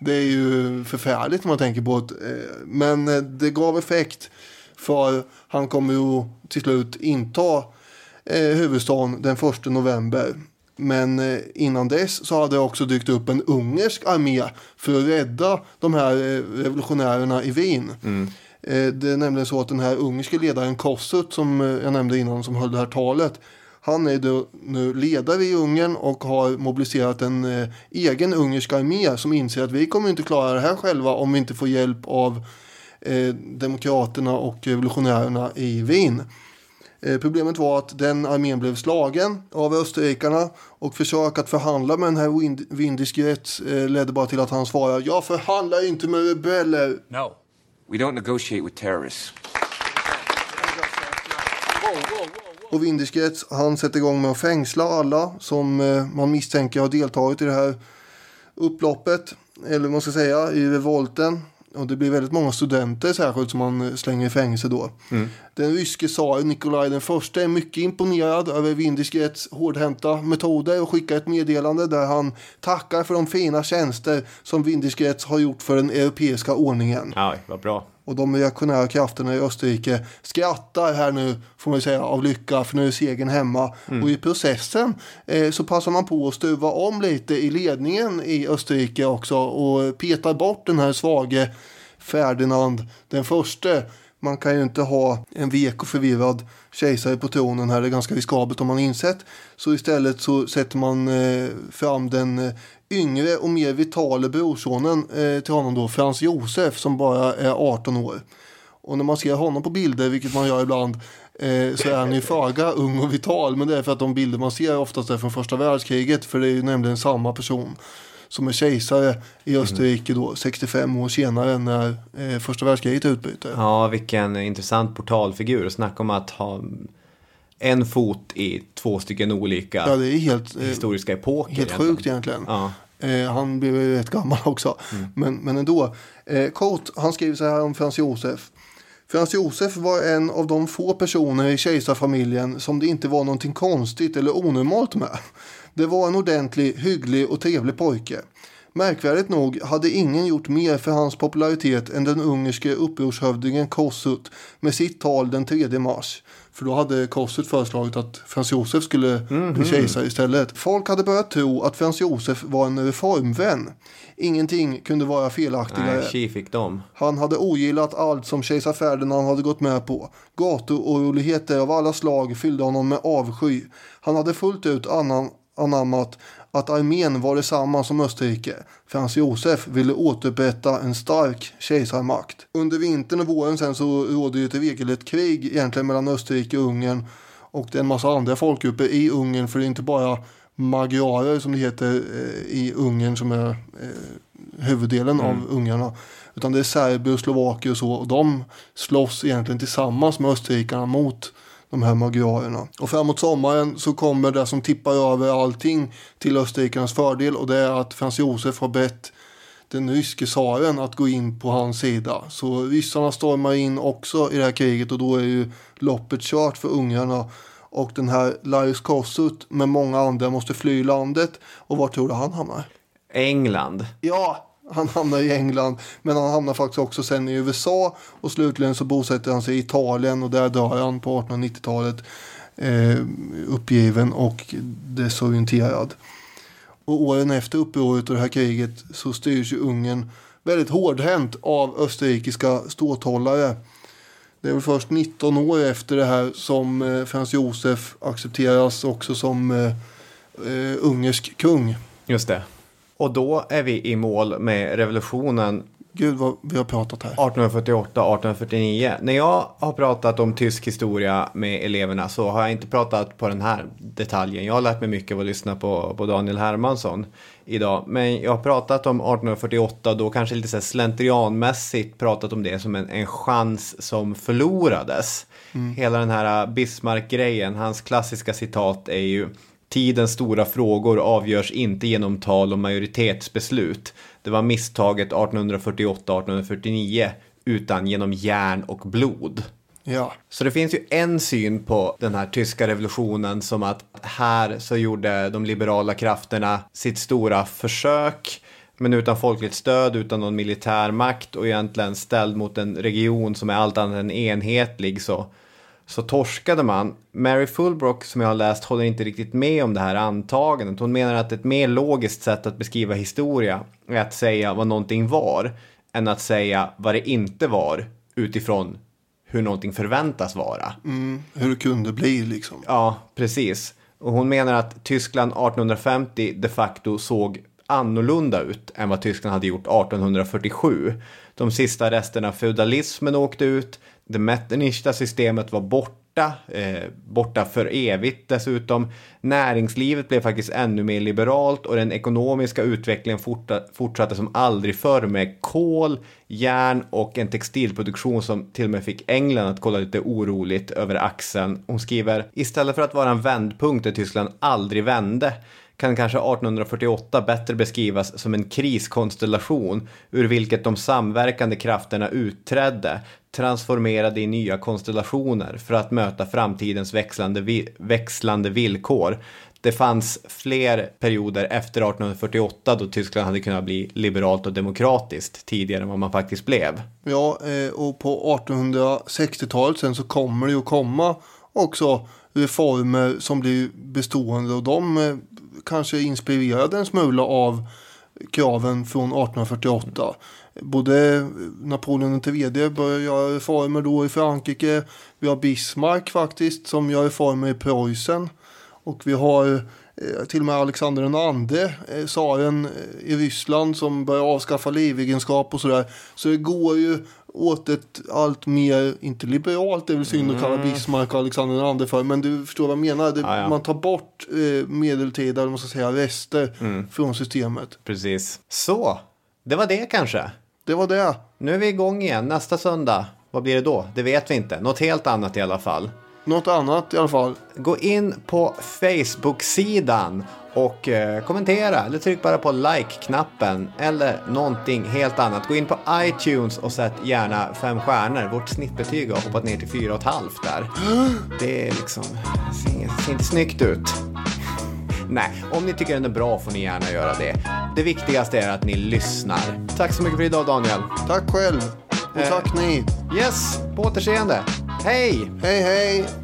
[SPEAKER 3] Det är ju förfärligt om man tänker på det. Eh, Men eh, det gav effekt för han kommer ju till slut inta eh, huvudstaden den 1 november. Men eh, innan dess så hade det också dykt upp en ungersk armé för att rädda de här eh, revolutionärerna i Wien. Eh, Eh, det är nämligen så att den här ungerske ledaren Kossuth som eh, jag nämnde innan som höll det här talet. Han är då nu ledare i Ungern och har mobiliserat en eh, egen ungersk armé som inser att vi kommer inte klara det här själva om vi inte får hjälp av demokraterna och revolutionärerna i Wien. Problemet var att den armén blev slagen av österrikarna och försök att förhandla med den här Wind- ledde bara till att han svarade Jag förhandlar inte med rebeller.
[SPEAKER 6] No. We don't negotiate with terrorists.
[SPEAKER 3] Och Windischgrätz han sätter igång med att fängsla alla som eh, man misstänker har deltagit i det här upploppet. Eller vad man ska säga, i revolten. Och det blir väldigt många studenter särskilt som man slänger i fängelse då. Den ryske tsaren Nikolaj den första är mycket imponerad över Windischgrätz hårdhänta metoder och skickar ett meddelande där han tackar för de fina tjänster som Windischgrätz har gjort för den europeiska ordningen.
[SPEAKER 2] Ja, vad bra.
[SPEAKER 3] Och de reaktionära krafterna i Österrike skrattar här nu, får man säga, av lycka, för nu är segern hemma. Och i processen eh, så passar man på att stuva om lite i ledningen i Österrike också och petar bort den här svage Ferdinand den förste. Man kan ju inte ha en vek och förvirrad kejsare på tronen här, det är ganska riskabelt om man insett. Så istället så sätter man eh, fram den eh, yngre och mer vitale brorsonen eh, till honom då, Frans Josef, som bara är 18 år. Och när man ser honom på bilder, vilket man gör ibland, eh, så är han ju föga ung och vital. Men det är för att de bilder man ser oftast är från första världskriget, för det är ju nämligen samma person som är kejsare i Österrike då 65 år senare när eh, första världskriget utbryter.
[SPEAKER 2] Ja, vilken intressant portalfigur. Snacka om att ha en fot i två stycken olika
[SPEAKER 3] Ja, det är helt, eh,
[SPEAKER 2] historiska epoker.
[SPEAKER 3] helt
[SPEAKER 2] egentligen.
[SPEAKER 3] sjukt egentligen.
[SPEAKER 2] Ja.
[SPEAKER 3] Eh, han blev ju rätt gammal också. Men, men ändå. Eh, Cote, han skriver så här om Frans Josef. Frans Josef var en av de få personer i kejsarfamiljen som det inte var någonting konstigt eller onormalt med. Det var en ordentlig, hygglig och trevlig pojke. Märkvärdigt nog hade ingen gjort mer för hans popularitet än den ungerske upprorshövdingen Kossuth med sitt tal den 3 mars. För då hade Kossuth föreslagit att Frans Josef skulle bli kejsare istället. Folk hade börjat tro att Frans Josef var en reformvän. Ingenting kunde vara felaktigare.
[SPEAKER 2] Nej, fick dem.
[SPEAKER 3] Han hade ogillat allt som kejsar Ferdinand hade gått med på. Gatuoroligheter av alla slag fyllde honom med avsky. Han hade fullt ut annan, anammat att armén var detsamma som Österrike. Frans Josef ville återupprätta en stark kejsarmakt. Under vintern och våren sen så råder ju ett regelrätt krig egentligen mellan Österrike och Ungern. Och det är en massa andra folkgrupper i Ungern för det är inte bara magyarer som det heter eh, i Ungern som är eh, huvuddelen av ungarna. Utan det är serber och slovaker och så. Och de slåss egentligen tillsammans med österrikarna mot de här magyarerna. Och framåt sommaren så kommer det som tippar över allting till österrikarnas fördel och det är att Frans Josef har bett den ryske tsaren att gå in på hans sida. Så ryssarna stormar in också i det här kriget och då är ju loppet kört för ungrarna. Och den här Laius Kossuth med många andra måste fly landet. Och var tror du han hamnar?
[SPEAKER 2] England.
[SPEAKER 3] Ja, han hamnar i England. Men han hamnar faktiskt också sen i USA. Och slutligen så bosätter han sig i Italien och där dör han på 1890-talet. Eh, uppgiven och desorienterad. Och åren efter upproret och det här kriget så styrs ju Ungern väldigt hårdhänt av österrikiska ståthållare. Det är väl först 19 år efter det här som eh, Frans Josef accepteras också som eh, eh, ungersk kung.
[SPEAKER 2] Just det. Och då är vi i mål med revolutionen
[SPEAKER 3] Gud vad vi har pratat här.
[SPEAKER 2] 1848-1849. När jag har pratat om tysk historia med eleverna så har jag inte pratat på den här detaljen. Jag har lärt mig mycket av att lyssna på, på Daniel Hermansson idag. Men jag har pratat om 1848 och då kanske lite så slentrianmässigt pratat om det som en, en chans som förlorades. Hela den här Bismarck-grejen, hans klassiska citat är ju Tidens stora frågor avgörs inte genom tal och majoritetsbeslut. Det var misstaget 1848-1849 utan genom järn och blod.
[SPEAKER 3] Ja.
[SPEAKER 2] Så det finns ju en syn på den här tyska revolutionen som att här så gjorde de liberala krafterna sitt stora försök men utan folkligt stöd, utan någon militär makt och egentligen ställd mot en region som är allt annat än enhetlig så, så torskade man. Mary Fulbrook som jag har läst håller inte riktigt med om det här antagandet. Hon menar att ett mer logiskt sätt att beskriva historia är att säga vad någonting var än att säga vad det inte var utifrån hur någonting förväntas vara.
[SPEAKER 3] Hur det kunde bli liksom.
[SPEAKER 2] Ja, precis. Och hon menar att Tyskland 1850 de facto såg annorlunda ut än vad Tyskland hade gjort 1847. De sista resterna av feudalismen åkte ut, det Metternichta systemet var borta, eh, borta för evigt dessutom. Näringslivet blev faktiskt ännu mer liberalt och den ekonomiska utvecklingen forta, fortsatte som aldrig förr med kol, järn och en textilproduktion som till och med fick England att kolla lite oroligt över axeln. Hon skriver, istället för att vara en vändpunkt där Tyskland aldrig vände kan kanske 1848 bättre beskrivas som en kriskonstellation ur vilket de samverkande krafterna utträdde, transformerade i nya konstellationer för att möta framtidens växlande, vi- växlande villkor. Det fanns fler perioder efter 1848 då Tyskland hade kunnat bli liberalt och demokratiskt tidigare än vad man faktiskt blev.
[SPEAKER 3] Ja, eh, och på 1860-talet sen så kommer det ju att komma också Eh, reformer som blir bestående och de eh, kanske inspirerade en smula av kraven från 1848. Både Napoleon III börjar göra reformer då i Frankrike. Vi har Bismarck faktiskt som gör reformer i Preussen. Och vi har eh, till och med Alexander II, tsaren i Ryssland som börjar avskaffa livegenskap och sådär. Så det går ju åt ett allt mer, inte liberalt, det är väl synd att kalla Bismarck och Alexander II för, men du förstår vad jag menar. Det,
[SPEAKER 2] Mm. Ja, ja.
[SPEAKER 3] Man tar bort eh, medeltida, eller man ska säga, rester
[SPEAKER 2] Mm.
[SPEAKER 3] från systemet.
[SPEAKER 2] Precis. Så, det var det kanske.
[SPEAKER 3] Det var det.
[SPEAKER 2] Nu är vi igång igen nästa söndag. Vad blir det då? Det vet vi inte. Något helt annat i alla fall.
[SPEAKER 3] Något annat i alla fall.
[SPEAKER 2] Gå in på Facebook-sidan och eh, kommentera eller tryck bara på like-knappen eller någonting helt annat. Gå in på iTunes och sätt gärna fem stjärnor. Vårt snittbetyg har hoppat ner till fyra och ett halvt där. Det är liksom, ser, ser inte snyggt ut. Nej, om ni tycker den är bra får ni gärna göra det. Det viktigaste är att ni lyssnar. Tack så mycket för idag Daniel.
[SPEAKER 3] Tack själv. Och
[SPEAKER 2] Eh.
[SPEAKER 3] tack ni.
[SPEAKER 2] Yes, på återseende. Hej!
[SPEAKER 3] Hej hej.